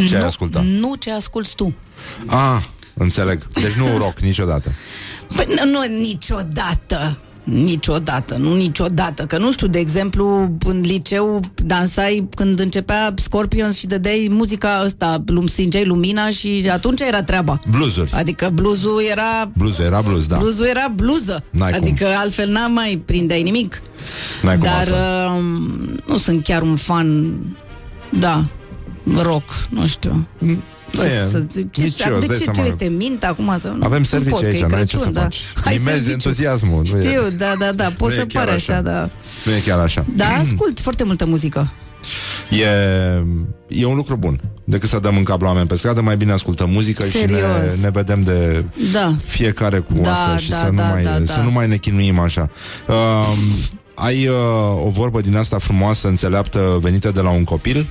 Ce ai nu, asculta? Nu ce asculti tu. Ah, înțeleg. Deci nu rock niciodată. Păi nu, nu, niciodată. Niciodată, nu niciodată. Că nu știu, de exemplu, în liceu dansai când începea Scorpions și dădeai muzica asta, lum, stingeai lumina și atunci era treaba. Bluesuri. Adică bluzul era... Blues era blues, da. Bluzul era bluză. N-ai cum. adică altfel n-am mai prindeai nimic. N-ai cum Dar altfel. uh, nu sunt chiar un fan, da, rock, nu știu. Nu e, ce, nici eu, îți de dai ce, seama. ce este mint acum? Să, nu- Avem nu servicii pot, că e aici, nu ai ce Crăciun, să da. faci. Ai Limezi serviciu. entuziasmul. Nu e, Știu, da, da, da, pot Nu e să chiar pare așa. așa, da. nu e chiar așa. Da, ascult foarte multă muzică. E, e un lucru bun. Decât să dăm în cap la oameni pe stradă, mai bine ascultăm muzică și ne, Serios. ne vedem de Da. fiecare cu Da, asta și da, să, nu da, mai, da, da. să nu mai ne chinuim așa. Uh, ai uh, o vorbă din asta frumoasă, înțeleaptă, venită de la un copil?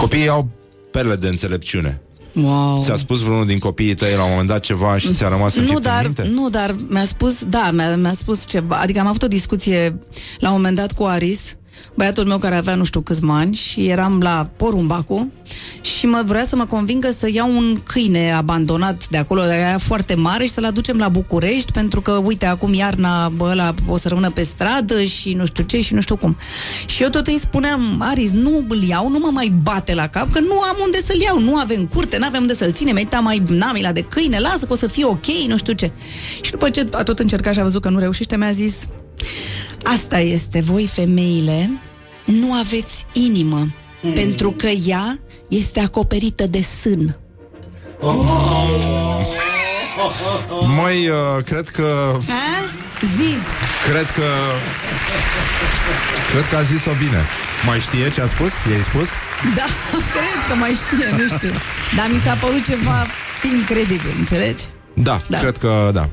Copiii au perle de înțelepciune. Wow. Ți-a spus vreunul din copiii tăi la un moment dat ceva și ți-a rămas în Nu fipt în dar, minte? nu, dar mi-a spus, da, mi-a, mi-a spus ceva. Adică am avut o discuție la un moment dat cu Aris, băiatul meu care avea nu știu câți ani și eram la Porumbacu și mă vrea să mă convingă să iau un câine abandonat de acolo, de aia foarte mare și să-l aducem la București, pentru că, uite, acum iarna bă, ăla o să rămână pe stradă și nu știu ce și nu știu cum. Și eu tot îi spuneam, Aris, nu îl iau, nu mă mai bate la cap, că nu am unde să-l iau, nu avem curte, nu avem unde să-l ținem, mai mai namila de câine, lasă că o să fie ok, nu știu ce. Și după ce a tot încercat și a văzut că nu reușește, mi-a zis, asta este, voi femeile nu aveți inimă, mm. pentru că ea este acoperită de sân. Mai, uh, cred că... A? Zi! Cred că... Cred că a zis-o bine. Mai știe ce a spus? I-ai spus? Da, cred că mai știe, nu știu. Dar mi s-a părut ceva incredibil, înțelegi? Da, da, cred că da.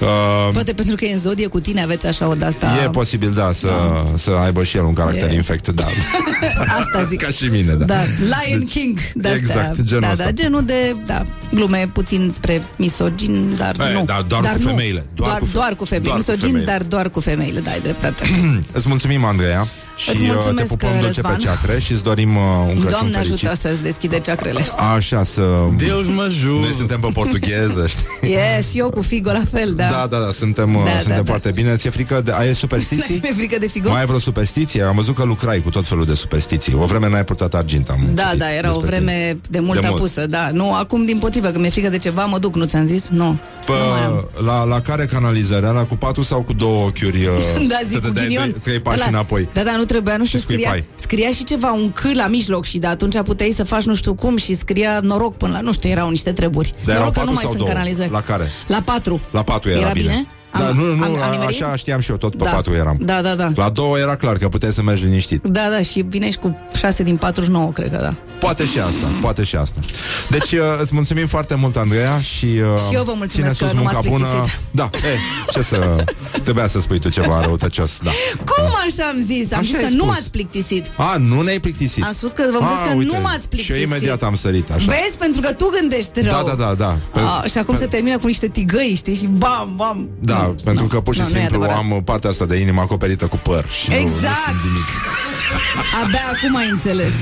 Uh, Poate pentru că e în zodie cu tine aveți așa o de-asta... E posibil, da, să, da. să aibă și el un caracter e. infect, da. Asta zic. Ca și mine, da. da. Lion deci, King. De exact, genul da, ăsta. Da, genul de, da, glume puțin spre misogin, dar e, nu. Da, doar dar cu nu. femeile. Doar, doar, cu, fe- doar cu femeile. doar misogin, cu femeile. dar doar cu femeile, da, ai dreptate. îți mulțumim, Andreea, și Îți uh, te mulțumesc, pupăm dulce pe Răzvan. ceacre și îți dorim uh, un Crăciun Doamne fericit. ajută să-ți deschide ceacrele. Așa, să... Deus mă ajută. Noi suntem pe portugheză, știi? Yes, și eu cu Figo la fel, da. Da, da, da, suntem, uh, Da, da, suntem da. foarte bine. Ți-e frică de... Ai superstiții? Mi-e frică de Figo? Mai ai vreo superstiție? Am văzut că lucrai cu tot felul de superstiții. O vreme n-ai purtat argint, am Da, citit da, era o despre vreme tine. de mult De mult. apusă, da. Nu, acum din potrivă, că mi-e frică de ceva, mă duc, nu ți-am zis? Nu. Pă, la, la care canalizare? La cu patru sau cu două ochiuri? uh, Da, zic, să te cu dai ghinion. trei- trei pași Ăla- înapoi. Da, da, nu trebuia, nu știu, Și scria, scuipai. scria și ceva, un C la mijloc și de atunci puteai să faci nu știu cum și scria noroc până la, nu știu, erau niște treburi. Dar erau noroc că patru nu mai sau sunt două? canalizări. La care? La patru. La patru era, Era bine. bine? Da, Am- nu, nu, am- a- am nimerit? așa știam și eu, tot pe Da. patru eram. Da, da, da. La două era clar că puteai să mergi liniștit. Da, da, și vine și cu 6 din 49, cred că da. Poate și asta, poate și asta. Deci uh, îți mulțumim foarte mult, Andreea, și, uh, Și eu vă mulțumesc ține că sus nu m-ați munca bună. plictisit. Da, e, ce să... Trebuia să spui tu ceva răutăcios, da. Cum așa am zis? Am Așa zis ai că nu spus. m-ați plictisit. A, nu ne-ai plictisit. Am spus că v-am zis A, că uite, nu m-ați Și plictisit. eu imediat am sărit, așa. Vezi? Pentru că tu gândești rău. Da, da, da, da. Pe- A, și acum se termină cu niște tigăi, știi? Și bam, bam. Da, Nu, pentru nu, că pur și nu, nu e simplu adevărat. am partea asta de inimă acoperită cu păr și nu, nu Exact. simt nimic. Abia acum ai înțeles.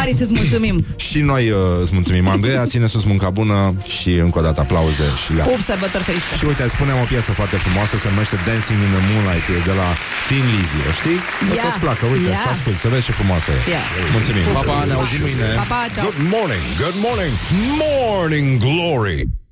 Ari, să-ți mulțumim. Și noi uh, îți mulțumim, Andreea, ține sus munca bună și încă o dată aplauze și gata. Pup, sărbători fericite. Și uite, spunem o piesă foarte frumoasă, se numește Dancing in the Moonlight, e de la Thin Lizzy, o știi? O Ia, să-ți placă, uite, ia. să ascult, să vezi ce frumoasă e. Ia. Mulțumim. Pa, pa, ne auzim mâine. Pa, pa, ceau. Good morning, good morning, morning glory.